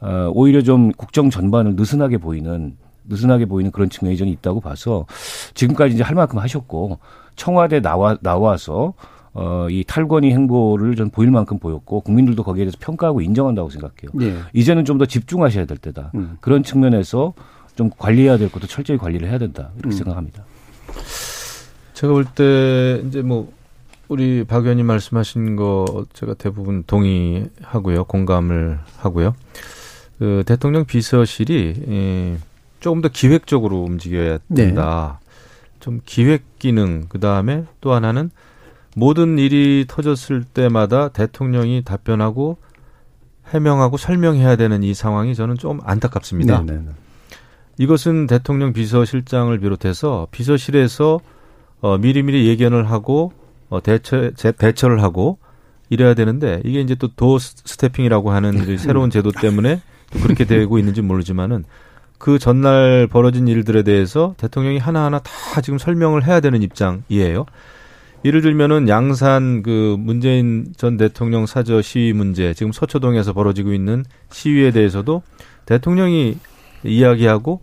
어, 오히려 좀 국정 전반을 느슨하게 보이는 느슨하게 보이는 그런 측면이 저는 있다고 봐서 지금까지 이제 할 만큼 하셨고 청와대 나와 나와서 어, 이 탈권위 행보를 전 보일 만큼 보였고 국민들도 거기에 대해서 평가하고 인정한다고 생각해요. 예. 이제는 좀 더 집중하셔야 될 때다. 음. 그런 측면에서 좀 관리해야 될 것도 철저히 관리를 해야 된다. 이렇게 음. 생각합니다. 제가 볼 때 이제 뭐 우리 박 의원님 말씀하신 거 제가 대부분 동의하고요, 공감을 하고요. 그 대통령 비서실이 예, 조금 더 기획적으로 움직여야 된다. 좀 기획 기능 그 다음에 또 하나는 모든 일이 터졌을 때마다 대통령이 답변하고 해명하고 설명해야 되는 이 상황이 저는 좀 안타깝습니다. 네, 네, 네. 이것은 대통령 비서실장을 비롯해서 비서실에서 어, 미리미리 예견을 하고 어, 대처 제, 대처를 하고 이래야 되는데 이게 이제 또 도 스태핑이라고 하는 그 새로운 제도 때문에 또 그렇게 되고 있는지 모르지만은 그 전날 벌어진 일들에 대해서 대통령이 하나하나 다 지금 설명을 해야 되는 입장이에요. 예를 들면은 양산 그 문재인 전 대통령 사저 시위 문제 지금 서초동에서 벌어지고 있는 시위에 대해서도 대통령이 이야기하고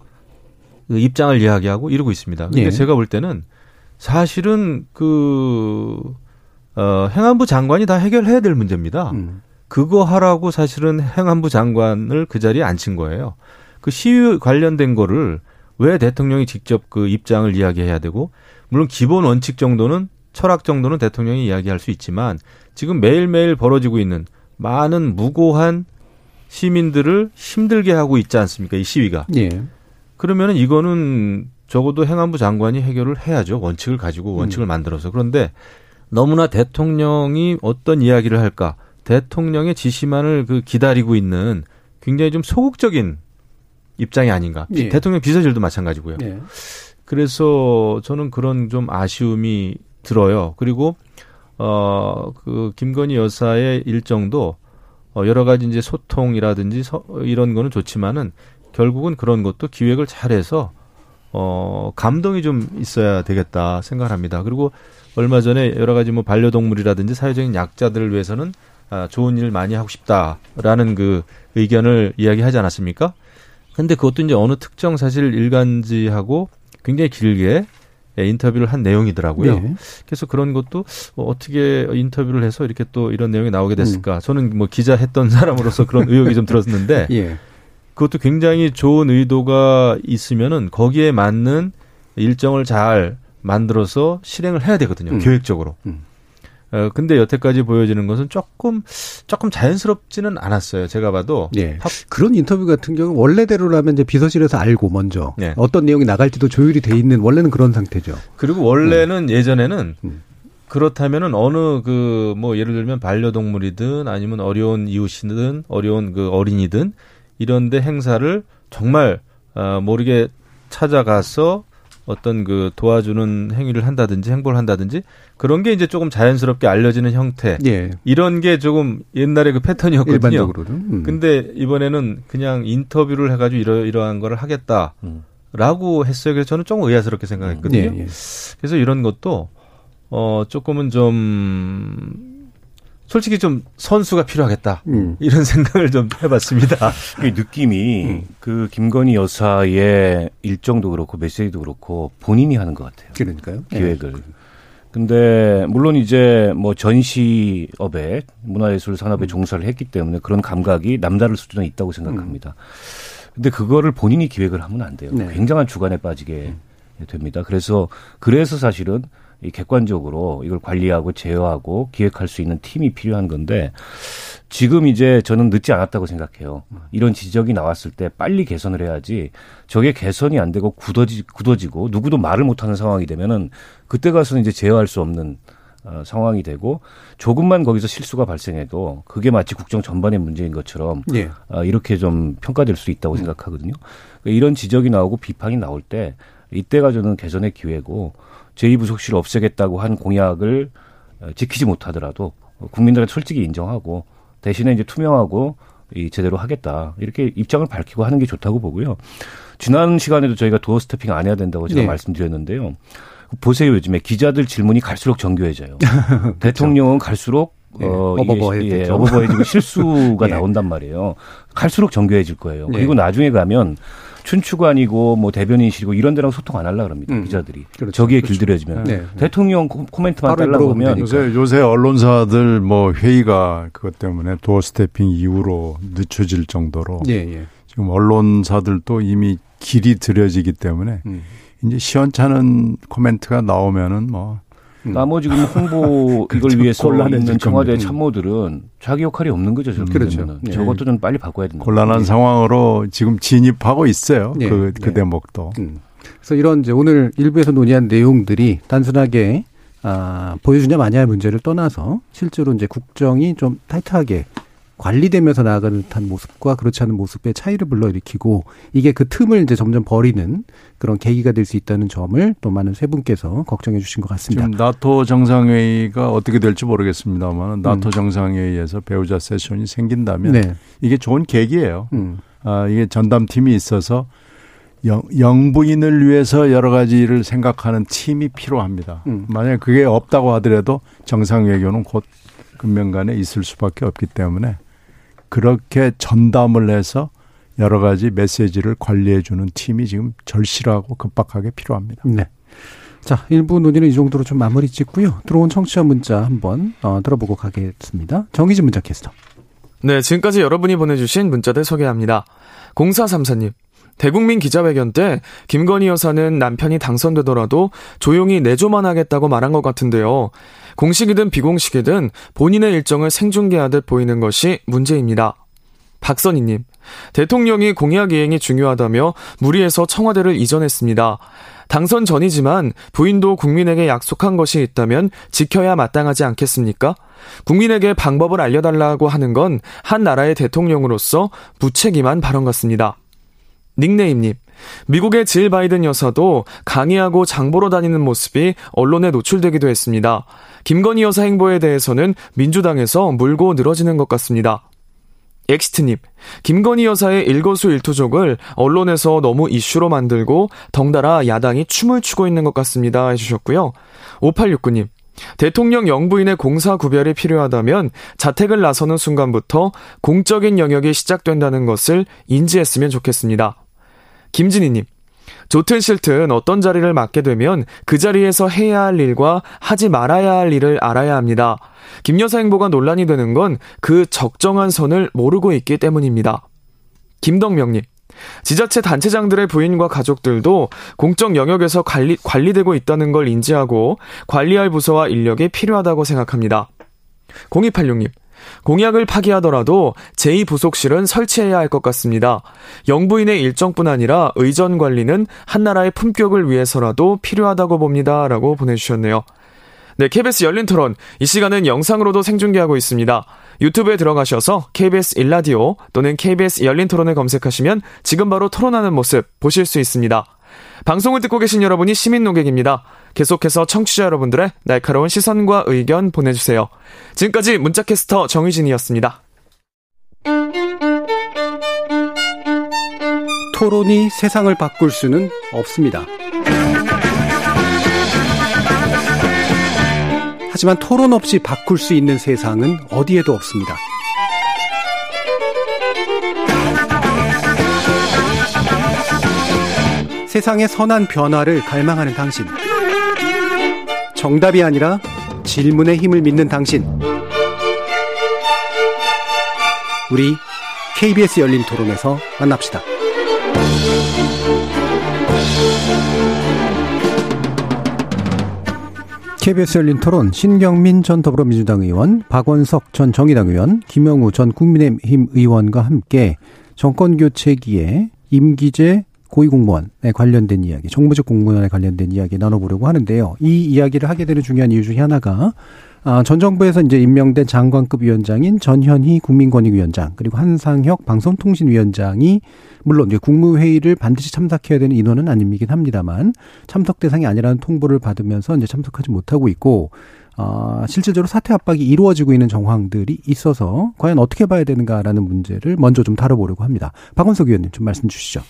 그 입장을 이야기하고 이러고 있습니다. 근데 예. 제가 볼 때는 사실은 그 어, 행안부 장관이 다 해결해야 될 문제입니다. 음. 그거 하라고 사실은 행안부 장관을 그 자리에 앉힌 거예요. 그 시위 관련된 거를 왜 대통령이 직접 그 입장을 이야기해야 되고 물론 기본 원칙 정도는 철학 정도는 대통령이 이야기할 수 있지만 지금 매일매일 벌어지고 있는 많은 무고한 시민들을 힘들게 하고 있지 않습니까? 이 시위가. 예. 그러면은 이거는 적어도 행안부 장관이 해결을 해야죠. 원칙을 가지고 원칙을 만들어서. 그런데 너무나 대통령이 어떤 이야기를 할까? 대통령의 지시만을 그 기다리고 있는 굉장히 좀 소극적인 입장이 아닌가. 예. 대통령 비서실도 마찬가지고요. 예. 그래서 저는 그런 좀 아쉬움이 들어요. 그리고 어 그 김건희 여사의 일정도 어 여러 가지 이제 소통이라든지 서, 이런 거는 좋지만은 결국은 그런 것도 기획을 잘해서 어, 감동이 좀 있어야 되겠다 생각합니다. 그리고 얼마 전에 여러 가지 뭐 반려동물이라든지 사회적인 약자들을 위해서는 아, 좋은 일 많이 하고 싶다라는 그 의견을 이야기하지 않았습니까? 근데 그것도 이제 어느 특정 사실 일간지하고 굉장히 길게 예, 인터뷰를 한 내용이더라고요. 네. 그래서 그런 것도 뭐 어떻게 인터뷰를 해서 이렇게 또 이런 내용이 나오게 됐을까? 음. 저는 뭐 기자 했던 사람으로서 그런 의혹이 좀 들었는데 예. 그것도 굉장히 좋은 의도가 있으면은 거기에 맞는 일정을 잘 만들어서 실행을 해야 되거든요. 음. 계획적으로. 음. 어, 근데 여태까지 보여지는 것은 조금 조금 자연스럽지는 않았어요. 제가 봐도. 네. 그런 인터뷰 같은 경우 원래대로라면 이제 비서실에서 알고 먼저 네. 어떤 내용이 나갈지도 조율이 돼 있는 원래는 그런 상태죠. 그리고 원래는 음. 예전에는 음. 그렇다면은 어느 그 뭐 예를 들면 반려동물이든 아니면 어려운 이웃이든 어려운 그 어린이든 이런데 행사를 정말 어 모르게 찾아가서 어떤 그 도와주는 행위를 한다든지 행보를 한다든지 그런 게 이제 조금 자연스럽게 알려지는 형태. 예. 이런 게 조금 옛날에 그 패턴이었거든요. 일반적으로는. 음. 근데 이번에는 그냥 인터뷰를 해가지고 이러, 이러한 거를 하겠다. 라고 했어요. 그래서 저는 조금 의아스럽게 생각했거든요. 예, 예. 그래서 이런 것도 어 조금은 좀 솔직히 좀 선수가 필요하겠다 음. 이런 생각을 좀 해봤습니다. 그 느낌이 음. 그 김건희 여사의 일정도 그렇고 메시지도 그렇고 본인이 하는 것 같아요. 그러니까요. 기획을. 네. 근데 물론 이제 뭐 전시업에 문화예술 산업에 음. 종사를 했기 때문에 그런 감각이 남다를 수준에 있다고 생각합니다. 음. 근데 그거를 본인이 기획을 하면 안 돼요. 네. 굉장한 주관에 빠지게 음. 됩니다. 그래서 그래서 사실은 이 객관적으로 이걸 관리하고 제어하고 기획할 수 있는 팀이 필요한 건데 지금 이제 저는 늦지 않았다고 생각해요. 이런 지적이 나왔을 때 빨리 개선을 해야지 저게 개선이 안 되고 굳어지, 굳어지고 누구도 말을 못하는 상황이 되면은 그때 가서는 이제 제어할 수 없는 어, 상황이 되고 조금만 거기서 실수가 발생해도 그게 마치 국정 전반의 문제인 것처럼 예. 어, 이렇게 좀 평가될 수 있다고 음. 생각하거든요. 그러니까 이런 지적이 나오고 비판이 나올 때 이때가 저는 개선의 기회고 제2부속실을 없애겠다고 한 공약을 어, 지키지 못하더라도 국민들은 솔직히 인정하고 대신에 이제 투명하고 이 제대로 하겠다 이렇게 입장을 밝히고 하는 게 좋다고 보고요. 지난 시간에도 저희가 도어 스태핑 안 해야 된다고 제가 네. 말씀드렸는데요. 보세요 요즘에 기자들 질문이 갈수록 정교해져요. 그렇죠. 대통령은 갈수록 네. 어, 어버버해지고 예, 어버버해지고 실수가 네. 나온단 말이에요. 갈수록 정교해질 거예요. 네. 그리고 나중에 가면 춘추관이고 뭐 대변인실이고 이런 데랑 소통 안 하려 그럽니다. 음. 기자들이. 그렇죠. 저기에 그렇죠. 길들여지면 네. 대통령 코멘트만 달라고 하면 요새 요새 언론사들 뭐 회의가 그것 때문에 도어 스태핑 이후로 늦춰질 정도로 예, 예. 지금 언론사들도 이미 길이 들여지기 때문에 음. 이제 시원찮은 코멘트가 나오면은 뭐 음. 나머지 그 홍보 이걸 위해서 있는 청와대 참모들은 자기 역할이 없는 거죠. 저렇게 그렇죠. 되면은. 네. 저것도 좀 빨리 바꿔야 된다. 곤란한 네. 상황으로 지금 진입하고 있어요. 네. 그, 그 네. 대목도. 음. 그래서 이런 이제 오늘 일부에서 논의한 내용들이 단순하게 아, 보여주냐 마냐의 문제를 떠나서 실제로 이제 국정이 좀 타이트하게 관리되면서 나아가는 듯한 모습과 그렇지 않은 모습의 차이를 불러일으키고 이게 그 틈을 이제 점점 버리는 그런 계기가 될 수 있다는 점을 또 많은 세 분께서 걱정해 주신 것 같습니다. 지금 나토 정상회의가 어떻게 될지 모르겠습니다만 나토 음. 정상회의에서 배우자 세션이 생긴다면 네. 이게 좋은 계기예요. 음. 아, 이게 전담팀이 있어서 영, 영부인을 위해서 여러 가지를 생각하는 팀이 필요합니다. 음. 만약 그게 없다고 하더라도 정상외교는 곧 근명간에 있을 수밖에 없기 때문에 그렇게 전담을 해서 여러 가지 메시지를 관리해 주는 팀이 지금 절실하고 급박하게 필요합니다. 네. 자, 일부 논의는 이 정도로 좀 마무리 짓고요. 들어온 청취자 문자 한번 어, 들어보고 가겠습니다. 정희진 문자 캐스터. 네, 지금까지 여러분이 보내주신 문자들 소개합니다. 0434님. 대국민 기자회견 때 김건희 여사는 남편이 당선되더라도 조용히 내조만 하겠다고 말한 것 같은데요. 공식이든 비공식이든 본인의 일정을 생중계하듯 보이는 것이 문제입니다. 박선희님, 대통령이 공약 이행이 중요하다며 무리해서 청와대를 이전했습니다. 당선 전이지만 부인도 국민에게 약속한 것이 있다면 지켜야 마땅하지 않겠습니까? 국민에게 방법을 알려달라고 하는 건 한 나라의 대통령으로서 무책임한 발언 같습니다. 닉네임님, 미국의 질 바이든 여사도 강의하고 장보러 다니는 모습이 언론에 노출되기도 했습니다. 김건희 여사 행보에 대해서는 민주당에서 물고 늘어지는 것 같습니다. 엑시트님, 김건희 여사의 일거수일투족을 언론에서 너무 이슈로 만들고 덩달아 야당이 춤을 추고 있는 것 같습니다. 해주셨고요. 5869님, 대통령 영부인의 공사 구별이 필요하다면 자택을 나서는 순간부터 공적인 영역이 시작된다는 것을 인지했으면 좋겠습니다. 김진희님, 좋든 싫든 어떤 자리를 맡게 되면 그 자리에서 해야 할 일과 하지 말아야 할 일을 알아야 합니다. 김 여사 행보가 논란이 되는 건 그 적정한 선을 모르고 있기 때문입니다. 김덕명님, 지자체 단체장들의 부인과 가족들도 공적 영역에서 관리, 관리되고 있다는 걸 인지하고 관리할 부서와 인력이 필요하다고 생각합니다. 0286님, 공약을 파기하더라도 제2부속실은 설치해야 할 것 같습니다. 영부인의 일정뿐 아니라 의전 관리는 한나라의 품격을 위해서라도 필요하다고 봅니다. 라고 보내주셨네요. 네, KBS 열린 토론. 이 시간은 영상으로도 생중계하고 있습니다. 유튜브에 들어가셔서 KBS 일라디오 또는 KBS 열린 토론을 검색하시면 지금 바로 토론하는 모습 보실 수 있습니다. 방송을 듣고 계신 여러분이 시민 노객입니다. 계속해서 청취자 여러분들의 날카로운 시선과 의견 보내주세요. 지금까지 문자캐스터 정희진이었습니다. 토론이 세상을 바꿀 수는 없습니다. 하지만 토론 없이 바꿀 수 있는 세상은 어디에도 없습니다. 세상의 선한 변화를 갈망하는 당신. 정답이 아니라 질문의 힘을 믿는 당신. 우리 KBS 열린 토론에서 만납시다. KBS 열린 토론 신경민 전 더불어민주당 의원, 박원석 전 정의당 의원, 김영우 전 국민의힘 의원과 함께 정권 교체기에 임기제 고위공무원에 관련된 이야기, 정부직 공무원에 관련된 이야기 나눠보려고 하는데요. 이 이야기를 하게 되는 중요한 이유 중에 하나가 아, 전 정부에서 이제 임명된 장관급 위원장인 전현희 국민권익위원장 그리고 한상혁 방송통신위원장이 물론 이제 국무회의를 반드시 참석해야 되는 인원은 아니긴 합니다만 참석 대상이 아니라는 통보를 받으면서 이제 참석하지 못하고 있고 어, 실질적으로 사퇴 압박이 이루어지고 있는 정황들이 있어서 과연 어떻게 봐야 되는가라는 문제를 먼저 좀 다뤄보려고 합니다. 박원석 의원님 좀 말씀 주시죠.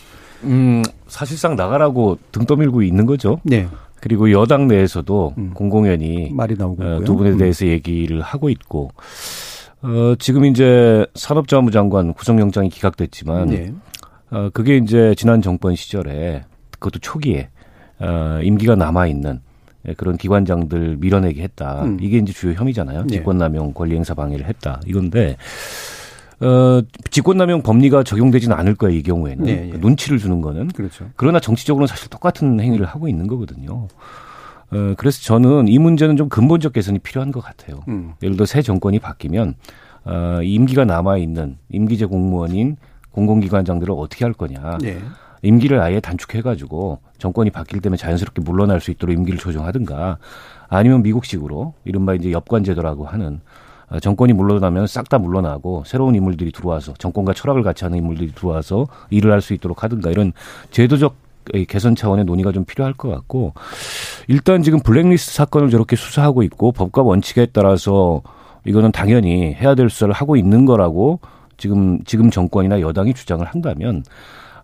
음, 사실상 나가라고 등 떠밀고 있는 거죠. 네. 그리고 여당 내에서도 음. 공공연히 말이 나오고 어, 두 분에 음. 대해서 음. 얘기를 하고 있고 어, 지금 이제 산업자원부 장관 구속영장이 기각됐지만 네. 어, 그게 이제 지난 정권 시절에 그것도 초기에 어, 임기가 남아 있는 그런 기관장들 밀어내게 했다. 음. 이게 이제 주요 혐의잖아요. 네. 직권남용 권리행사 방해를 했다. 이건데 어, 직권남용 법리가 적용되지는 않을 거예요, 이 경우에는. 네, 예. 눈치를 주는 거는. 그렇죠. 그러나 정치적으로는 사실 똑같은 행위를 하고 있는 거거든요. 어, 그래서 저는 이 문제는 좀 근본적 개선이 필요한 것 같아요. 음. 예를 들어 새 정권이 바뀌면, 어, 임기가 남아있는 임기제 공무원인 공공기관장들을 어떻게 할 거냐. 네. 임기를 아예 단축해가지고 정권이 바뀔 때면 자연스럽게 물러날 수 있도록 임기를 조정하든가 아니면 미국식으로 이른바 이제 엽관제도라고 하는 어, 정권이 물러나면 싹 다 물러나고 새로운 인물들이 들어와서 정권과 철학을 같이 하는 인물들이 들어와서 일을 할 수 있도록 하든가 이런 제도적 개선 차원의 논의가 좀 필요할 것 같고 일단 지금 블랙리스트 사건을 저렇게 수사하고 있고 법과 원칙에 따라서 이거는 당연히 해야 될 수사를 하고 있는 거라고 지금 지금 정권이나 여당이 주장을 한다면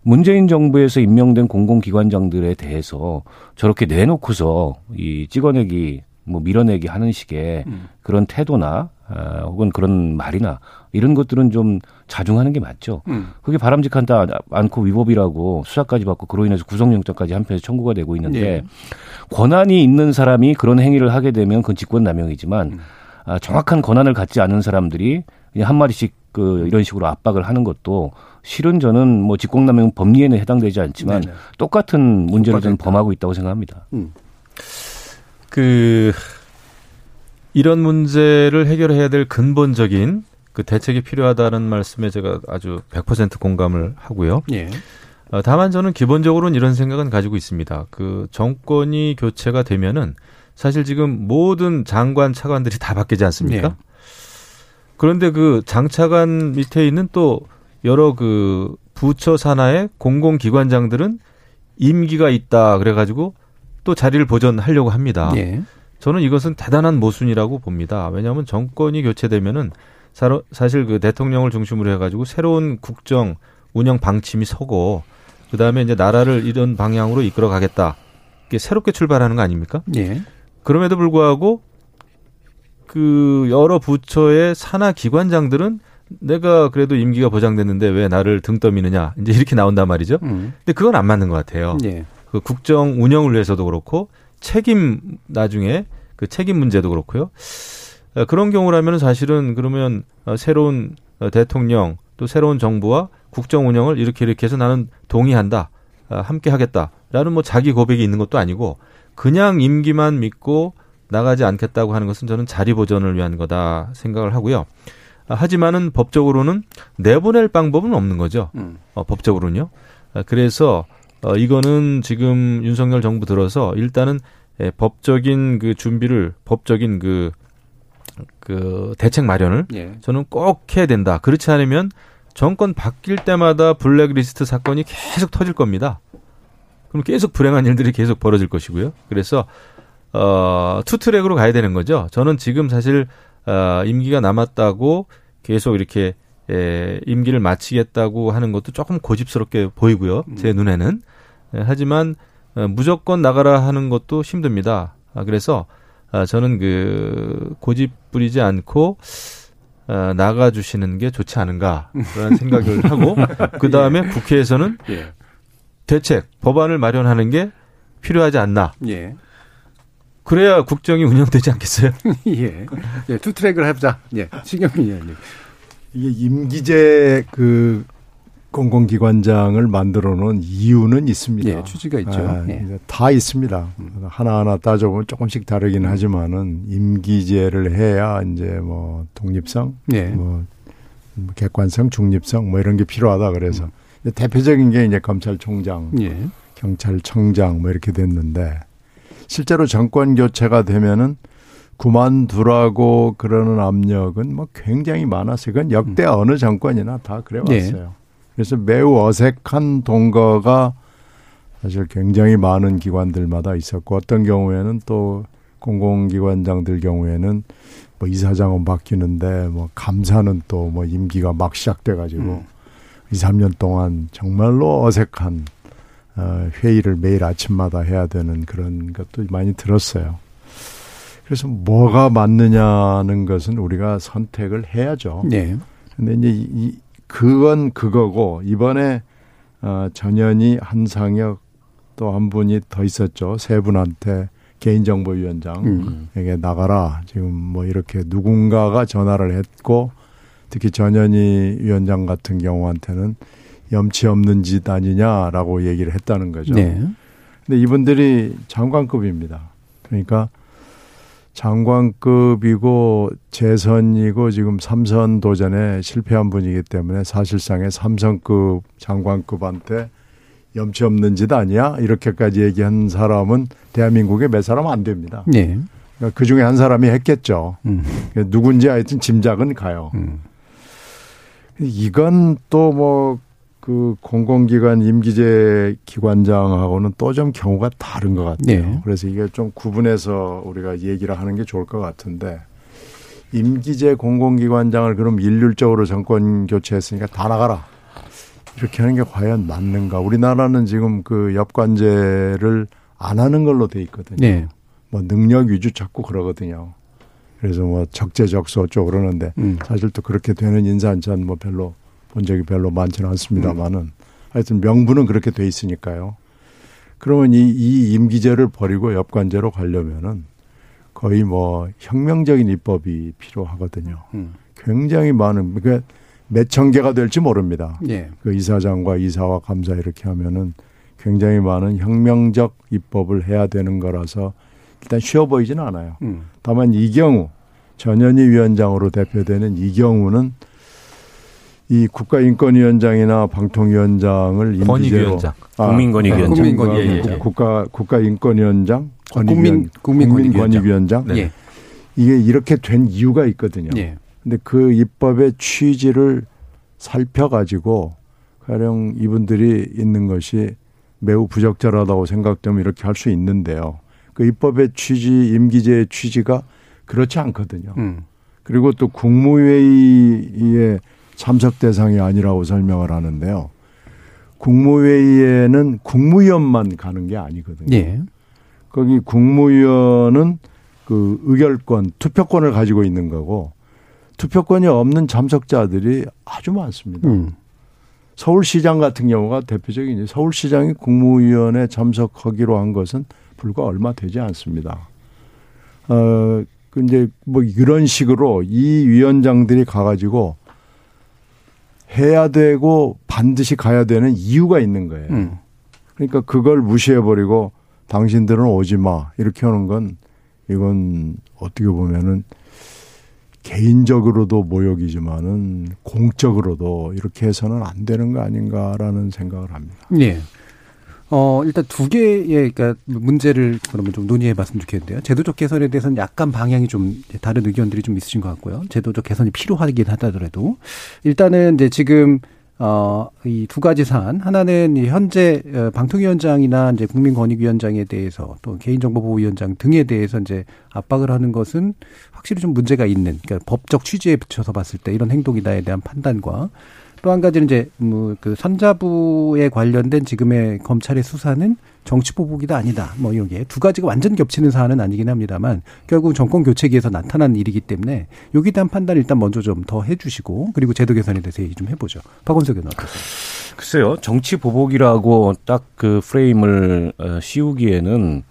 문재인 정부에서 임명된 공공기관장들에 대해서 저렇게 내놓고서 이 찍어내기 뭐 밀어내기 하는 식의 음. 그런 태도나 어, 혹은 그런 말이나 이런 것들은 좀 자중하는 게 맞죠. 음. 그게 바람직하지 않고 위법이라고 수사까지 받고 그로 인해서 구속영장까지 한편에서 청구가 되고 있는데 네. 권한이 있는 사람이 그런 행위를 하게 되면 그건 직권남용이지만 음. 아, 정확한 권한을 갖지 않은 사람들이 그냥 한 마디씩 그 이런 식으로 압박을 하는 것도 실은 저는 뭐 직권남용 법리에는 해당되지 않지만 네네. 똑같은 문제를 저는 범하고 있다고 생각합니다. 음. 그 이런 문제를 해결해야 될 근본적인 그 대책이 필요하다는 말씀에 제가 아주 100% 공감을 하고요. 예. 어, 다만 저는 기본적으로는 이런 생각은 가지고 있습니다. 그 정권이 교체가 되면은 사실 지금 모든 장관 차관들이 다 바뀌지 않습니까? 예. 그런데 그 장차관 밑에 있는 또 여러 그 부처 산하의 공공기관장들은 임기가 있다 그래가지고 또 자리를 보전하려고 합니다. 예. 저는 이것은 대단한 모순이라고 봅니다. 왜냐하면 정권이 교체되면은 사실 그 대통령을 중심으로 해가지고 새로운 국정 운영 방침이 서고 그 다음에 이제 나라를 이런 방향으로 이끌어 가겠다. 이게 새롭게 출발하는 거 아닙니까? 예. 그럼에도 불구하고 그 여러 부처의 산하 기관장들은 내가 그래도 임기가 보장됐는데 왜 나를 등 떠미느냐 이제 이렇게 나온단 말이죠. 음. 근데 그건 안 맞는 것 같아요. 예. 그 국정 운영을 위해서도 그렇고 책임 나중에 그 책임 문제도 그렇고요. 어, 그런 경우라면 사실은 그러면 어, 새로운 어, 대통령 또 새로운 정부와 국정 운영을 이렇게 이렇게 해서 나는 동의한다. 함께 하겠다라는 뭐 자기 고백이 있는 것도 아니고 그냥 임기만 믿고 나가지 않겠다고 하는 것은 저는 자리 보전을 위한 거다 생각을 하고요. 하지만은 법적으로는 내보낼 방법은 없는 거죠. 음. 어, 법적으로는요. 그래서 어, 이거는 지금 윤석열 정부 들어서 일단은 예, 법적인 그 준비를 법적인 그, 그 대책 마련을 예. 저는 꼭 해야 된다. 그렇지 않으면 정권 바뀔 때마다 블랙리스트 사건이 계속 터질 겁니다. 그럼 계속 불행한 일들이 계속 벌어질 것이고요. 그래서 어, two track으로 가야 되는 거죠. 저는 지금 사실 어, 임기가 남았다고 계속 이렇게 에, 임기를 마치겠다고 하는 것도 조금 고집스럽게 보이고요. 제 눈에는. 에, 하지만 어, 무조건 나가라 하는 것도 힘듭니다. 아, 그래서 아, 저는 그 고집 부리지 않고 어, 나가 주시는 게 좋지 않은가라는 생각을 하고 그 다음에 국회에서는 예. 대책 법안을 마련하는 게 필요하지 않나. 예. 그래야 국정이 운영되지 않겠어요? 예. 예, two track을 해보자. 예. 신경민 의원님. 이게 임기제 그 공공기관장을 만들어 놓은 이유는 있습니다. 예, 취지가 있죠. 아, 예. 다 있습니다. 하나하나 따져보면 조금씩 다르긴 하지만은 임기제를 해야 이제 뭐 독립성, 예. 뭐 객관성, 중립성 뭐 이런 게 필요하다 그래서 대표적인 게 이제 검찰총장, 예. 경찰청장 뭐 이렇게 됐는데 실제로 정권 교체가 되면은 그만두라고 그러는 압력은 뭐 굉장히 많았어요. 그건 역대 어느 정권이나 다 그래 왔어요. 그래서 매우 어색한 동거가 사실 굉장히 많은 기관들마다 있었고 어떤 경우에는 또 공공기관장들 경우에는 뭐 이사장은 바뀌는데 뭐 감사는 또 뭐 임기가 막 시작돼 가지고 음. 2, 3년 동안 정말로 어색한 어, 회의를 매일 아침마다 해야 되는 그런 것도 많이 들었어요. 그래서 뭐가 맞느냐는 것은 우리가 선택을 해야죠. 네. 근데 이제 이, 그건 그거고 이번에 어, 전현희 한상혁 또 한 분이 더 있었죠. 세 분한테 개인정보위원장에게 나가라. 지금 뭐 이렇게 누군가가 전화를 했고 특히 전현희 위원장 같은 경우한테는 염치 없는 짓 아니냐라고 얘기를 했다는 거죠. 네. 근데 이분들이 장관급입니다. 그러니까 장관급이고 재선이고 지금 삼선 도전에 실패한 분이기 때문에 사실상의 삼선급 장관급한테 염치 없는 짓 아니야? 이렇게까지 얘기한 사람은 대한민국에 몇 사람 안 됩니다. 네. 그러니까 그 중에 한 사람이 했겠죠. 음. 누군지 하여튼 짐작은 가요. 음. 이건 또 뭐 그 공공기관 임기제 기관장하고는 또 좀 경우가 다른 것 같아요. 네. 그래서 이게 좀 구분해서 우리가 얘기를 하는 게 좋을 것 같은데 임기제 공공기관장을 그럼 일률적으로 정권 교체했으니까 다 나가라. 이렇게 하는 게 과연 맞는가? 우리나라는 지금 그 엽관제를 안 하는 걸로 돼 있거든요. 네. 뭐 능력 위주 찾고 그러거든요. 그래서 뭐 적재적소 어쩌고 그러는데 음. 사실 또 그렇게 되는 인사안전 뭐 별로 본 적이 별로 많지는 않습니다만은 음. 하여튼 명분은 그렇게 돼 있으니까요. 그러면 이, 이 임기제를 버리고 엽관제로 가려면은 거의 뭐 혁명적인 입법이 필요하거든요. 음. 굉장히 많은 그러니까 몇천 개가 될지 모릅니다. 예. 그 이사장과 이사와 감사 이렇게 하면은 굉장히 많은 혁명적 입법을 해야 되는 거라서 일단 쉬워 보이지는 않아요. 음. 다만 이 경우 전현희 위원장으로 대표되는 이 경우는 이 국가인권위원장이나 방통위원장을 임기제로 권익위원장. 국민권익위원장. 국민권익위원장. 국- 국가 국가인권위원장, 국민- 국민권익위원장. 국민권익위원장. 예. 이게 이렇게 된 이유가 있거든요. 예. 근데 그 입법의 취지를 살펴가지고 가령 이분들이 있는 것이 매우 부적절하다고 생각되면 이렇게 할 수 있는데요. 그 입법의 취지, 임기제의 취지가 그렇지 않거든요. 음. 그리고 또 국무회의에 참석 대상이 아니라고 설명을 하는데요. 국무회의에는 국무위원만 가는 게 아니거든요. 예. 거기 국무위원은 그 의결권, 투표권을 가지고 있는 거고 투표권이 없는 참석자들이 아주 많습니다. 음. 서울시장 같은 경우가 대표적인 서울시장이 국무위원회 참석하기로 한 것은 불과 얼마 되지 않습니다. 어, 근데 뭐 이런 식으로 이 위원장들이 가가지고 해야 되고 반드시 가야 되는 이유가 있는 거예요. 음. 그러니까 그걸 무시해버리고 당신들은 오지 마. 이렇게 하는 건 이건 어떻게 보면은 개인적으로도 모욕이지만은 공적으로도 이렇게 해서는 안 되는 거 아닌가라는 생각을 합니다. 예. 어, 일단 두 개의, 그러니까 문제를 그러면 좀 논의해 봤으면 좋겠는데요. 제도적 개선에 대해서는 약간 방향이 좀 다른 의견들이 좀 있으신 것 같고요. 제도적 개선이 필요하긴 하다더라도. 일단은 이제 지금, 어, 이 두 가지 사안. 하나는 이 현재 어, 방통위원장이나 이제 국민권익위원장에 대해서 또 개인정보보호위원장 등에 대해서 이제 압박을 하는 것은 확실히 좀 문제가 있는, 그러니까 법적 취지에 비춰서 봤을 때 이런 행동이다에 대한 판단과 또 한 가지는 이제 뭐 그 선자부에 관련된 지금의 검찰의 수사는 정치 보복이다 아니다. 뭐 이런 게두 가지가 완전 겹치는 사안은 아니긴 합니다만 결국 정권 교체기에서 나타난 일이기 때문에 여기에 대한 판단 을 일단 먼저 좀 더 해주시고 그리고 제도 개선에 대해서 얘기 좀 해보죠. 박원석 의원 어떠세요? 글쎄요, 정치 보복이라고 딱 그 프레임을 어, 씌우기에는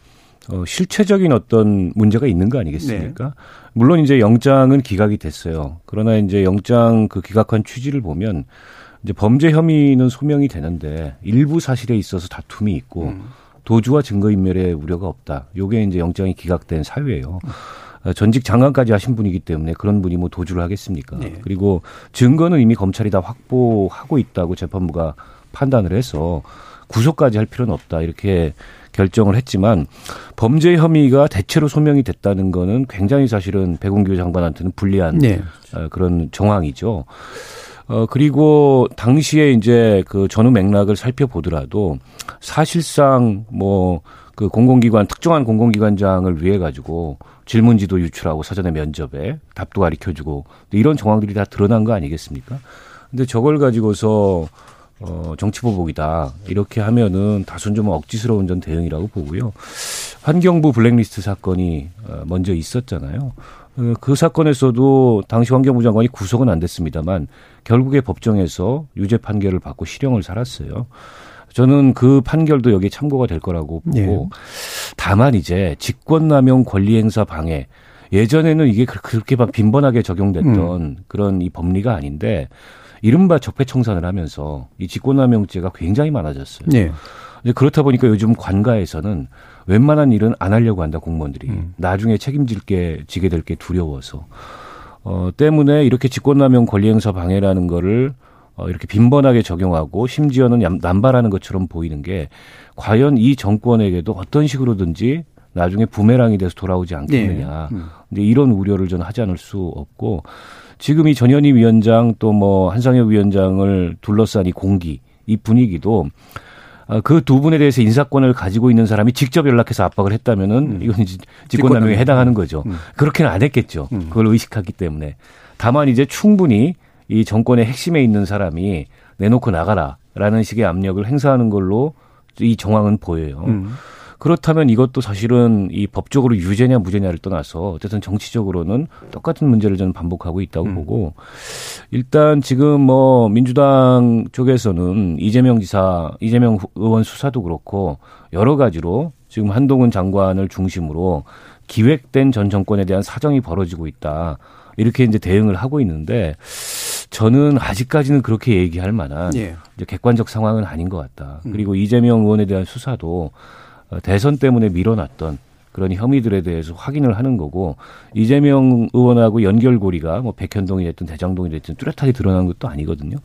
어, 실체적인 어떤 문제가 있는 거 아니겠습니까? 네. 물론 이제 영장은 기각이 됐어요. 그러나 이제 영장 그 기각한 취지를 보면 이제 범죄 혐의는 소명이 되는데 일부 사실에 있어서 다툼이 있고 음. 도주와 증거인멸의 우려가 없다. 요게 이제 영장이 기각된 사유예요. 어, 전직 장관까지 하신 분이기 때문에 그런 분이 뭐 도주를 하겠습니까? 네. 그리고 증거는 이미 검찰이 다 확보하고 있다고 재판부가 판단을 해서 구속까지 할 필요는 없다. 이렇게 결정을 했지만 범죄 혐의가 대체로 소명이 됐다는 거는 굉장히 사실은 백운규 장관한테는 불리한 네. 어, 그런 정황이죠. 어, 그리고 당시에 이제 그 전후 맥락을 살펴보더라도 사실상 뭐 그 공공기관, 특정한 공공기관장을 위해 가지고 질문지도 유출하고 사전에 면접에 답도 가르쳐주고 이런 정황들이 다 드러난 거 아니겠습니까? 근데 저걸 가지고서 어, 정치보복이다. 이렇게 하면은 다소 좀 억지스러운 전 대응이라고 보고요. 환경부 블랙리스트 사건이 어, 먼저 있었잖아요. 어, 그 사건에서도 당시 환경부 장관이 구속은 안 됐습니다만 결국에 법정에서 유죄 판결을 받고 실형을 살았어요. 저는 그 판결도 여기에 참고가 될 거라고 보고 예. 다만 이제 직권남용 권리행사 방해 예전에는 이게 그- 그렇게 막 빈번하게 적용됐던 그런 이 법리가 아닌데 이른바 적폐청산을 하면서 이 직권남용죄가 굉장히 많아졌어요. 네. 이제 그렇다 보니까 요즘 관가에서는 웬만한 일은 안 하려고 한다 공무원들이 나중에 책임질 게 지게 될 게 두려워서 어 때문에 이렇게 직권남용 권리행사 방해라는 거를 어 이렇게 빈번하게 적용하고 심지어는 얌- 남발하는 것처럼 보이는 게 과연 이 정권에게도 어떤 식으로든지 나중에 부메랑이 돼서 돌아오지 않겠느냐. 네. 음. 근데 이런 우려를 저는 하지 않을 수 없고 지금 이 전현희 위원장 또 뭐 한상혁 위원장을 둘러싼 이 공기 이 분위기도 그 두 분에 대해서 인사권을 가지고 있는 사람이 직접 연락해서 압박을 했다면은 이건 이제 직권남용에 해당하는 거죠. 음. 그렇게는 안 했겠죠. 음. 그걸 의식하기 때문에. 다만 이제 충분히 이 정권의 핵심에 있는 사람이 내놓고 나가라라는 식의 압력을 행사하는 걸로 이 정황은 보여요. 음. 그렇다면 이것도 사실은 이 법적으로 유죄냐 무죄냐를 떠나서 어쨌든 정치적으로는 똑같은 문제를 저는 반복하고 있다고 음. 보고 일단 지금 뭐 민주당 쪽에서는 이재명 지사, 이재명 후- 의원 수사도 그렇고 여러 가지로 지금 한동훈 장관을 중심으로 기획된 전 정권에 대한 사정이 벌어지고 있다. 이렇게 이제 대응을 하고 있는데 저는 아직까지는 그렇게 얘기할 만한 예. 이제 객관적 상황은 아닌 것 같다. 음. 그리고 이재명 의원에 대한 수사도 어, 대선 때문에 밀어놨던 그런 혐의들에 대해서 확인을 하는 거고 이재명 의원하고 연결고리가 뭐 백현동이 됐든 대장동이 됐든 뚜렷하게 드러난 것도 아니거든요.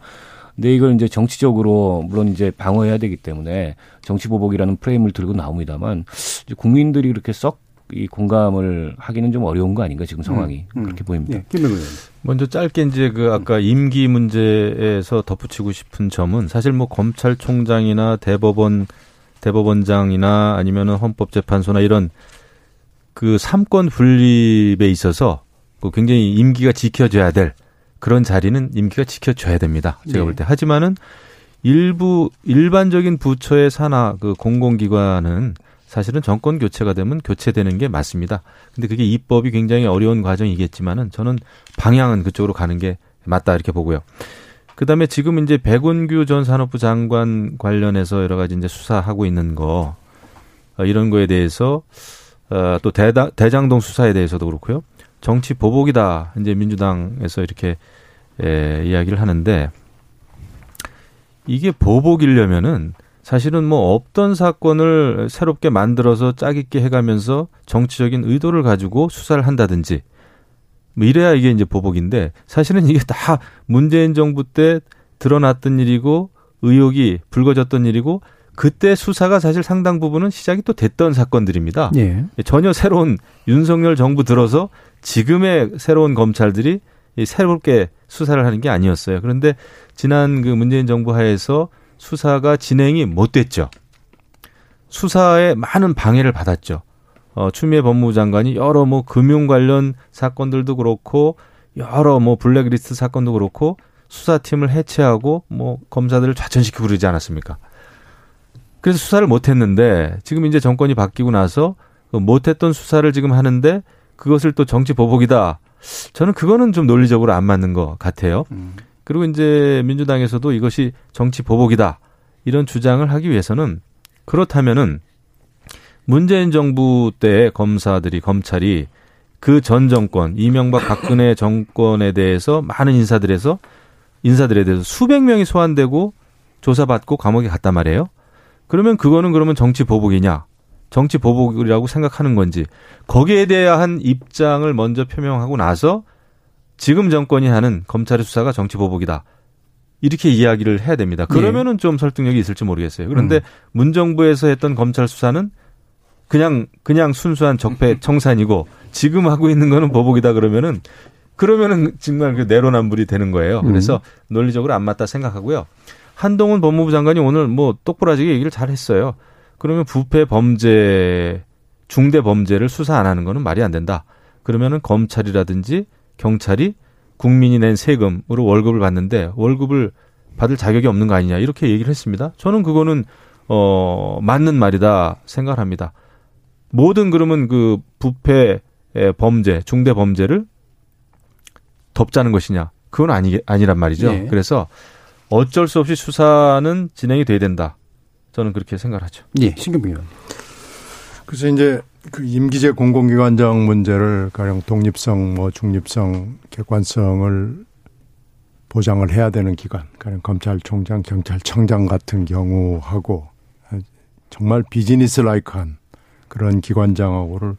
근데 이걸 이제 정치적으로 물론 이제 방어해야 되기 때문에 정치 보복이라는 프레임을 들고 나옵니다만 이제 국민들이 그렇게 썩 이 공감을 하기는 좀 어려운 거 아닌가 지금 상황이 음, 음. 그렇게 보입니다. 예. 먼저 짧게 이제 그 아까 임기 문제에서 덧붙이고 싶은 점은 사실 뭐 검찰총장이나 대법원 대법원장이나 아니면은 헌법재판소나 이런 그 삼권 분립에 있어서 그 굉장히 임기가 지켜져야 될 그런 자리는 임기가 지켜져야 됩니다. 제가 네. 볼 때. 하지만은 일부 일반적인 부처의 산하 그 공공기관은 사실은 정권 교체가 되면 교체되는 게 맞습니다. 근데 그게 입법이 굉장히 어려운 과정이겠지만은 저는 방향은 그쪽으로 가는 게 맞다 이렇게 보고요. 그다음에 지금 이제 백운규 전 산업부 장관 관련해서 여러 가지 이제 수사하고 있는 거 어, 이런 거에 대해서 어, 또 대다, 대장동 수사에 대해서도 그렇고요. 정치 보복이다. 이제 민주당에서 이렇게 에, 이야기를 하는데 이게 보복이려면은 사실은 뭐 없던 사건을 새롭게 만들어서 짜깁게 해가면서 정치적인 의도를 가지고 수사를 한다든지 뭐 이래야 이게 이제 보복인데 사실은 이게 다 문재인 정부 때 드러났던 일이고 의혹이 불거졌던 일이고 그때 수사가 사실 상당 부분은 시작이 또 됐던 사건들입니다. 예. 전혀 새로운 윤석열 정부 들어서 지금의 새로운 검찰들이 이 새롭게 수사를 하는 게 아니었어요. 그런데 지난 그 문재인 정부 하에서 수사가 진행이 못 됐죠. 수사에 많은 방해를 받았죠. 어, 추미애 법무부 장관이 여러 뭐 금융 관련 사건들도 그렇고 여러 뭐 블랙리스트 사건도 그렇고 수사팀을 해체하고 뭐 검사들을 좌천시키고 그러지 않았습니까? 그래서 수사를 못 했는데 지금 이제 정권이 바뀌고 나서 그 못했던 수사를 지금 하는데 그것을 또 정치 보복이다. 저는 그거는 좀 논리적으로 안 맞는 것 같아요. 그리고 이제 민주당에서도 이것이 정치 보복이다. 이런 주장을 하기 위해서는 그렇다면은 문재인 정부 때 검사들이 검찰이 그 전 정권 이명박 박근혜 정권에 대해서 많은 인사들에서 인사들에 대해서 수백 명이 소환되고 조사받고 감옥에 갔단 말이에요. 그러면 그거는 그러면 정치 보복이냐? 정치 보복이라고 생각하는 건지 거기에 대한 입장을 먼저 표명하고 나서 지금 정권이 하는 검찰의 수사가 정치 보복이다. 이렇게 이야기를 해야 됩니다. 그러면은 좀 설득력이 있을지 모르겠어요. 그런데 음. 문 정부에서 했던 검찰 수사는 그냥 그냥 순수한 적폐 청산이고 지금 하고 있는 거는 보복이다 그러면은 그러면은 정말 그 내로남불이 되는 거예요. 그래서 논리적으로 안 맞다 생각하고요. 한동훈 법무부 장관이 오늘 뭐 똑부라지게 얘기를 잘 했어요. 그러면 부패 범죄 중대 범죄를 수사 안 하는 거는 말이 안 된다. 그러면은 검찰이라든지 경찰이 국민이 낸 세금으로 월급을 받는데 월급을 받을 자격이 없는 거 아니냐 이렇게 얘기를 했습니다. 저는 그거는 어 맞는 말이다 생각합니다. 모든 그러면 그 부패 범죄 중대 범죄를 덮자는 것이냐 그건 아니 아니란 말이죠. 네. 그래서 어쩔 수 없이 수사는 진행이 돼야 된다. 저는 그렇게 생각하죠. 예, 신경빈 의원. 그래서 이제 그 임기제 공공기관장 문제를 가령 독립성, 뭐 중립성, 객관성을 보장을 해야 되는 기관, 가령 검찰총장, 경찰청장 같은 경우하고 정말 비즈니스 라이크한 그런 기관장하고를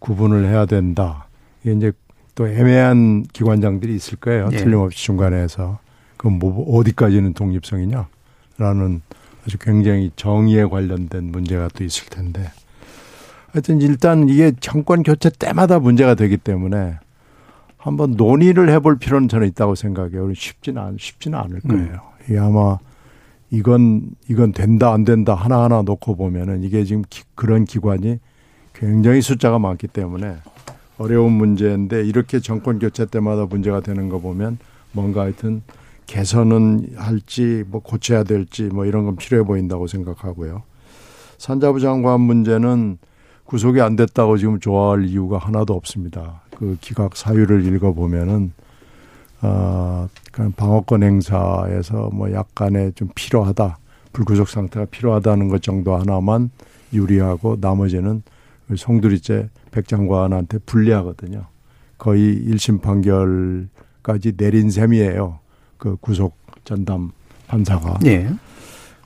구분을 해야 된다. 이게 이제 또 애매한 기관장들이 있을 거예요. 예. 틀림없이 중간에서. 그럼 뭐 어디까지는 독립성이냐 라는 아주 굉장히 정의에 관련된 문제가 또 있을 텐데. 하여튼 일단 이게 정권 교체 때마다 문제가 되기 때문에 한번 논의를 해볼 필요는 저는 있다고 생각해요. 쉽지는 않, 쉽지는 않을 거예요. 이게 아마 이건 이건 된다 안 된다 하나 하나 놓고 보면은 이게 지금 기- 그런 기관이 굉장히 숫자가 많기 때문에 어려운 문제인데 이렇게 정권 교체 때마다 문제가 되는 거 보면 뭔가 하여튼 개선은 할지 뭐 고쳐야 될지 뭐 이런 건 필요해 보인다고 생각하고요. 산자부 장관 문제는 구속이 안 됐다고 지금 좋아할 이유가 하나도 없습니다. 그 기각 사유를 읽어보면은, 아, 그냥 방어권 행사에서 뭐 약간의 좀 필요하다, 불구속 상태가 필요하다는 것 정도 하나만 유리하고 나머지는 그 송두리째 백 장관한테 불리하거든요. 거의 1심 판결까지 내린 셈이에요. 그 구속 전담 판사가. 예.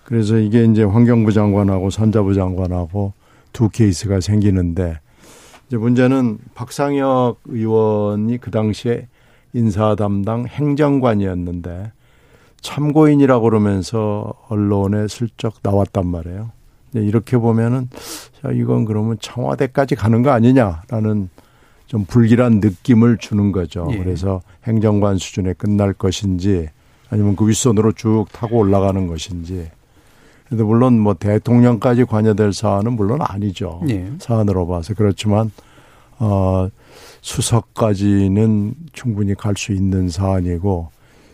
그래서 이게 이제 환경부 장관하고 산자부 장관하고 두 케이스가 생기는데 이제 문제는 박상혁 의원이 그 당시에 인사 담당 행정관이었는데 참고인이라고 그러면서 언론에 슬쩍 나왔단 말이에요. 이렇게 보면은 자 이건 그러면 청와대까지 가는 거 아니냐라는 좀 불길한 느낌을 주는 거죠. 예. 그래서 행정관 수준에 끝날 것인지 아니면 그 윗선으로 쭉 타고 올라가는 것인지. 근데 물론 뭐 대통령까지 관여될 사안은 물론 아니죠. 예. 사안으로 봐서 그렇지만 어, 수석까지는 충분히 갈 수 있는 사안이고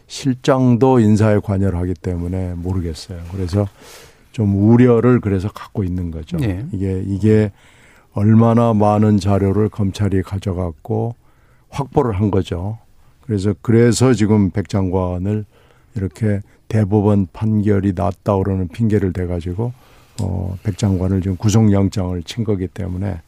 실장도 인사에 관여를 하기 때문에 모르겠어요. 그래서 좀 우려를 그래서 갖고 있는 거죠. 네. 이게 이게 얼마나 많은 자료를 검찰이 가져갔고 확보를 한 거죠. 그래서 그래서 지금 백 장관을 이렇게 대법원 판결이 났다 그러는 핑계를 대 가지고 어백 장관을 지금 구속영장을 친 거기 때문에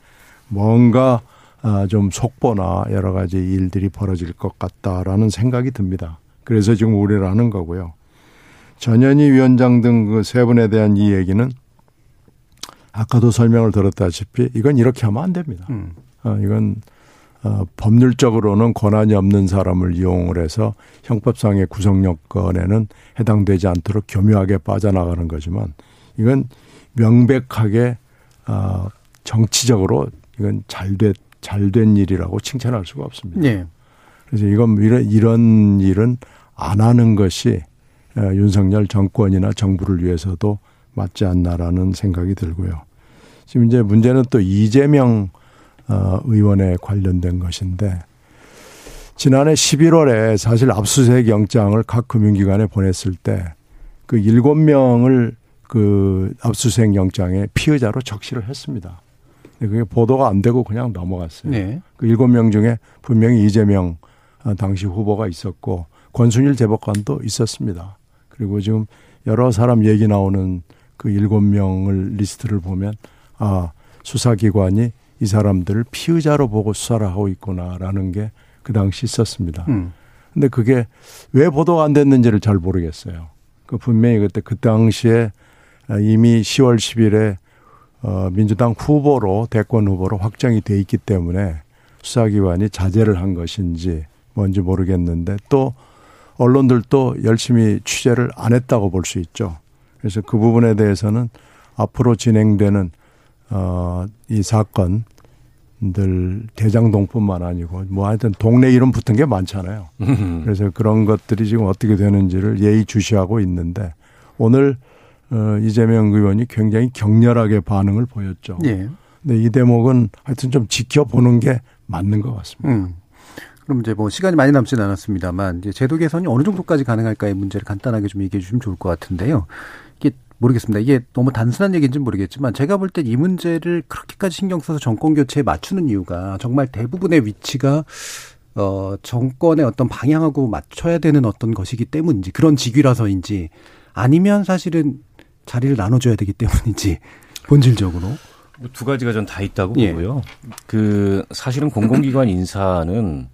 뭔가 아, 좀 속보나 여러 가지 일들이 벌어질 것 같다라는 생각이 듭니다. 그래서 지금 우려를 하는 거고요. 전현희 위원장 등 그 세 분에 대한 이 얘기는 아까도 설명을 들었다시피 이건 이렇게 하면 안 됩니다. 음. 어, 이건 어, 법률적으로는 권한이 없는 사람을 이용을 해서 형법상의 구성요건에는 해당되지 않도록 교묘하게 빠져나가는 거지만 이건 명백하게 어, 정치적으로 이건 잘됐 잘 된 일이라고 칭찬할 수가 없습니다. 네. 그래서 이건 이런, 이런 일은 안 하는 것이 어, 윤석열 정권이나 정부를 위해서도 맞지 않나라는 생각이 들고요. 지금 이제 문제는 또 이재명 어, 의원에 관련된 것인데 지난해 11월에 사실 압수수색 영장을 각 금융기관에 보냈을 때그 일곱 명을 그 압수수색 영장에 피의자로 적시를 했습니다. 그게 보도가 안 되고 그냥 넘어갔어요. 네. 그 일곱 명 중에 분명히 이재명 어, 당시 후보가 있었고 권순일 대법관도 있었습니다. 그리고 지금 여러 사람 얘기 나오는 그 일곱 명을 리스트를 보면 아 수사기관이 이 사람들을 피의자로 보고 수사를 하고 있구나라는 게 그 당시 있었습니다. 음. 근데 그게 왜 보도가 안 됐는지를 잘 모르겠어요. 그 분명히 그때 그 당시에 이미 10월 10일에 어, 민주당 후보로 대권 후보로 확정이 돼 있기 때문에 수사기관이 자제를 한 것인지 뭔지 모르겠는데 또 언론들도 열심히 취재를 안 했다고 볼 수 있죠. 그래서 그 부분에 대해서는 앞으로 진행되는 어, 이 사건 들 대장동뿐만 아니고 뭐 하여튼 동네 이름 붙은 게 많잖아요. 그래서 그런 것들이 지금 어떻게 되는지를 예의주시하고 있는데 오늘 어, 이재명 의원이 굉장히 격렬하게 반응을 보였죠. 예. 근데 이 대목은 하여튼 좀 지켜보는 게 맞는 것 같습니다. 음. 그럼 이제 뭐 시간이 많이 남지는 않았습니다만 이제 제도 개선이 어느 정도까지 가능할까의 문제를 간단하게 좀 얘기해 주시면 좋을 것 같은데요. 이게 모르겠습니다. 이게 너무 단순한 얘기인지는 모르겠지만 제가 볼때이 문제를 그렇게까지 신경 써서 정권 교체에 맞추는 이유가 정말 대부분의 위치가 어 정권의 어떤 방향하고 맞춰야 되는 어떤 것이기 때문인지 그런 직위라서인지 아니면 사실은 자리를 나눠줘야 되기 때문인지 본질적으로 뭐두 가지가 전 다 있다고 예. 보고요. 그 사실은 공공기관 인사는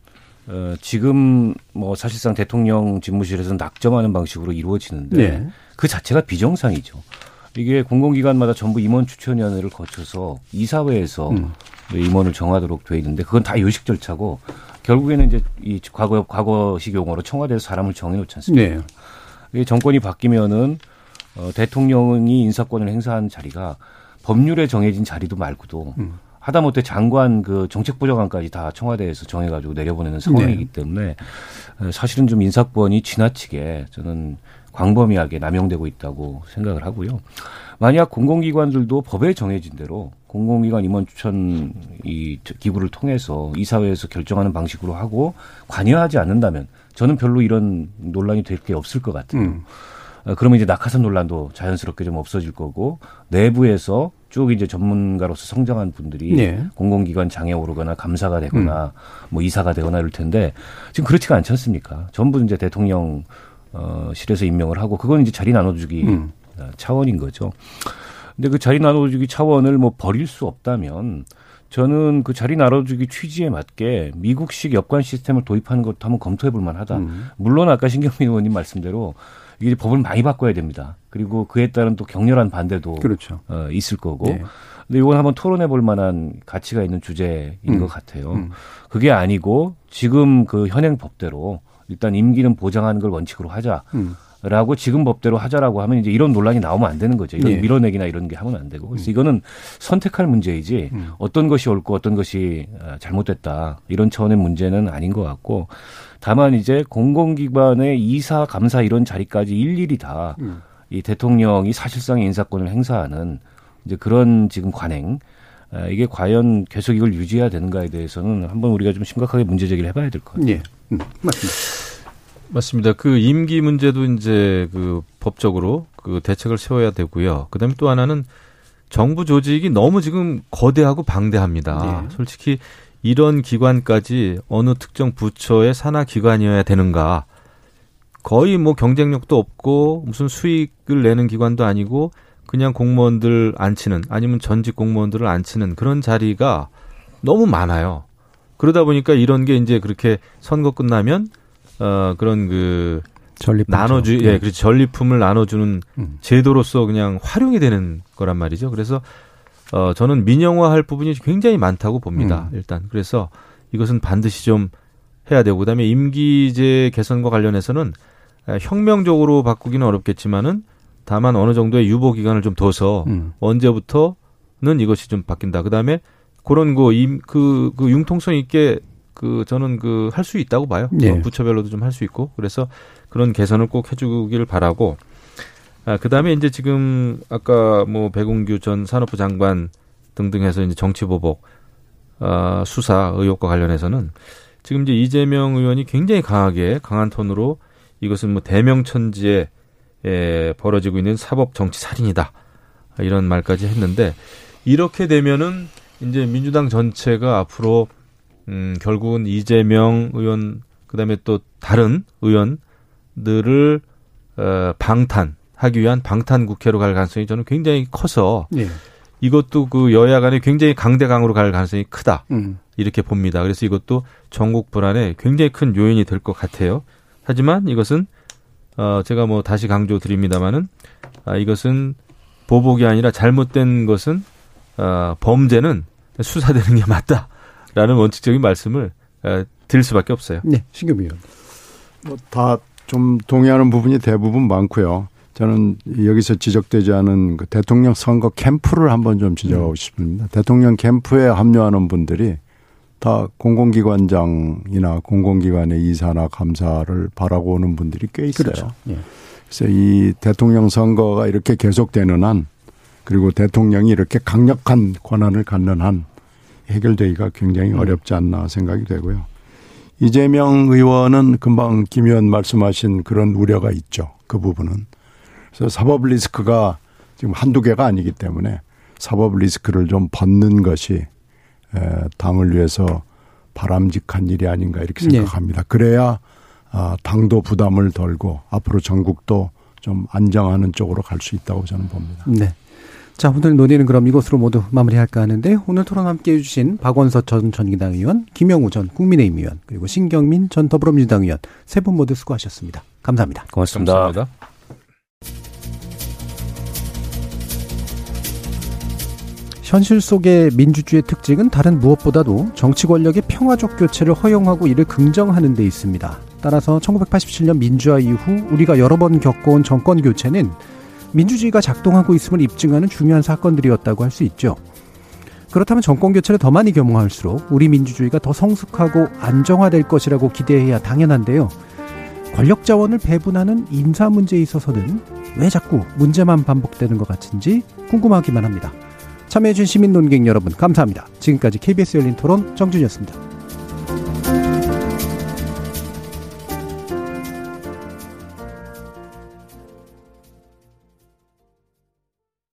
어 지금 뭐 사실상 대통령 집무실에서 낙점하는 방식으로 이루어지는데 네. 그 자체가 비정상이죠. 이게 공공기관마다 전부 임원 추천위원회를 거쳐서 이사회에서 음. 임원을 정하도록 돼 있는데 그건 다 요식 절차고 결국에는 이제 이 과거 과거식 용어로 청와대에서 사람을 정해놓지 않습니까? 네. 이 정권이 바뀌면은 어, 대통령이 인사권을 행사한 자리가 법률에 정해진 자리도 말고도 음. 하다못해 장관 그 정책부장관까지 다 청와대에서 정해가지고 내려보내는 상황이기 네. 때문에 어, 사실은 좀 인사권이 지나치게 저는 광범위하게 남용되고 있다고 생각을 하고요. 만약 공공기관들도 법에 정해진 대로 공공기관 임원 추천 이 기구를 통해서 이사회에서 결정하는 방식으로 하고 관여하지 않는다면 저는 별로 이런 논란이 될 게 없을 것 같아요. 음. 어, 그러면 이제 낙하산 논란도 자연스럽게 좀 없어질 거고 내부에서 쭉 이제 전문가로서 성장한 분들이 네. 공공기관 장에 오르거나 감사가 되거나 음. 뭐 이사가 되거나 이럴 텐데 지금 그렇지가 않지 않습니까? 전부 이제 대통령 어 실에서 임명을 하고 그건 이제 자리 나눠주기 음. 어, 차원인 거죠. 근데 그 자리 나눠주기 차원을 뭐 버릴 수 없다면 저는 그 자리 나눠주기 취지에 맞게 미국식 여권 시스템을 도입하는 것도 한번 검토해 볼 만하다. 음. 물론 아까 신경민 의원님 말씀대로 이게 법을 많이 바꿔야 됩니다. 그리고 그에 따른 또 격렬한 반대도 그렇죠. 어, 있을 거고. 네. 근데 이건 한번 토론해 볼 만한 가치가 있는 주제인 음. 것 같아요. 음. 그게 아니고 지금 그 현행 법대로 일단 임기는 보장하는 걸 원칙으로 하자. 음. 라고 지금 법대로 하자라고 하면 이제 이런 논란이 나오면 안 되는 거죠. 이런 예. 밀어내기나 이런 게 하면 안 되고. 그래서 이거는 선택할 문제이지 음. 어떤 것이 옳고 어떤 것이 아, 잘못됐다. 이런 차원의 문제는 아닌 것 같고 다만 이제 공공기관의 이사, 감사 이런 자리까지 일일이 다 음. 이 대통령이 사실상의 인사권을 행사하는 이제 그런 지금 관행 이게 과연 계속 이걸 유지해야 되는가에 대해서는 한번 우리가 좀 심각하게 문제 제기를 해봐야 될 것 같아요. 예. 음, 맞습니다. 맞습니다. 그 임기 문제도 이제 그 법적으로 그 대책을 세워야 되고요. 그다음에 또 하나는 정부 조직이 너무 지금 거대하고 방대합니다. 네. 솔직히 이런 기관까지 어느 특정 부처의 산하 기관이어야 되는가? 거의 뭐 경쟁력도 없고 무슨 수익을 내는 기관도 아니고 그냥 공무원들 앉히는 아니면 전직 공무원들을 앉히는 그런 자리가 너무 많아요. 그러다 보니까 이런 게 이제 그렇게 선거 끝나면 어 그런 그 전리품 나눠주 예, 네. 그렇죠. 전리품을 나눠주는 음. 제도로서 그냥 활용이 되는 거란 말이죠. 그래서 어 저는 민영화할 부분이 굉장히 많다고 봅니다. 음. 일단 그래서 이것은 반드시 좀 해야 되고 그다음에 임기제 개선과 관련해서는 혁명적으로 바꾸기는 어렵겠지만은 다만 어느 정도의 유보 기간을 좀 둬서 음. 언제부터는 이것이 좀 바뀐다. 그다음에 그런 거임그 그, 그 융통성 있게 그 저는 그 할 수 있다고 봐요. 네. 부처별로도 좀 할 수 있고 그래서 그런 개선을 꼭 해주길 바라고. 아, 그 다음에 이제 지금 아까 뭐 배공규 전 산업부 장관 등등 해서 이제 정치보복 아, 수사 의혹과 관련해서는 지금 이제 이재명 의원이 굉장히 강하게 강한 톤으로 이것은 뭐 대명천지에 에, 벌어지고 있는 사법 정치 살인이다 이런 말까지 했는데 이렇게 되면은 이제 민주당 전체가 앞으로 음 결국은 이재명 의원 그다음에 또 다른 의원들을 어 방탄하기 위한 방탄 국회로 갈 가능성이 저는 굉장히 커서 네. 이것도 그 여야 간에 굉장히 강대강으로 갈 가능성이 크다. 음. 이렇게 봅니다. 그래서 이것도 전국 불안에 굉장히 큰 요인이 될 것 같아요. 하지만 이것은 어 제가 뭐 다시 강조 드립니다마는 아 이것은 보복이 아니라 잘못된 것은 어 범죄는 수사되는 게 맞다 라는 원칙적인 말씀을 어, 드릴 수밖에 없어요. 네, 신규 의원. 뭐다 좀 동의하는 부분이 대부분 많고요. 저는 여기서 지적되지 않은 그 대통령 선거 캠프를 한번 좀 지적하고 음. 싶습니다. 대통령 캠프에 합류하는 분들이 다 공공기관장이나 공공기관의 이사나 감사를 바라고 오는 분들이 꽤 있어요. 그렇죠. 예. 그래서 이 대통령 선거가 이렇게 계속되는 한 그리고 대통령이 이렇게 강력한 권한을 갖는 한 해결되기가 굉장히 음. 어렵지 않나 생각이 되고요. 이재명 의원은 금방 김 의원 말씀하신 그런 우려가 있죠. 그 부분은. 그래서 사법 리스크가 지금 한두 개가 아니기 때문에 사법 리스크를 좀 벗는 것이 당을 위해서 바람직한 일이 아닌가 이렇게 네. 생각합니다. 네. 그래야 아, 당도 부담을 덜고 앞으로 전국도 좀 안정하는 쪽으로 갈 수 있다고 저는 봅니다. 네. 자, 오늘 논의는 그럼 이것으로 모두 마무리할까 하는데 오늘 토론 함께 해주신 박원서 전 전기당 의원, 김영우 전 국민의힘 의원, 그리고 신경민 전 더불어민주당 의원 세 분 모두 수고하셨습니다. 감사합니다. 고맙습니다. 감사합니다. 현실 속의 민주주의 특징은 다른 무엇보다도 정치 권력의 평화적 교체를 허용하고 이를 긍정하는 데 있습니다. 따라서 1987년 민주화 이후 우리가 여러 번 겪어온 정권 교체는 민주주의가 작동하고 있음을 입증하는 중요한 사건들이었다고 할 수 있죠. 그렇다면 정권 교체를 더 많이 경험할수록 우리 민주주의가 더 성숙하고 안정화될 것이라고 기대해야 당연한데요. 권력 자원을 배분하는 인사 문제에 있어서는 왜 자꾸 문제만 반복되는 것 같은지 궁금하기만 합니다. 참여해주신 시민 논객 여러분 감사합니다. 지금까지 KBS 열린 토론 정준이었습니다.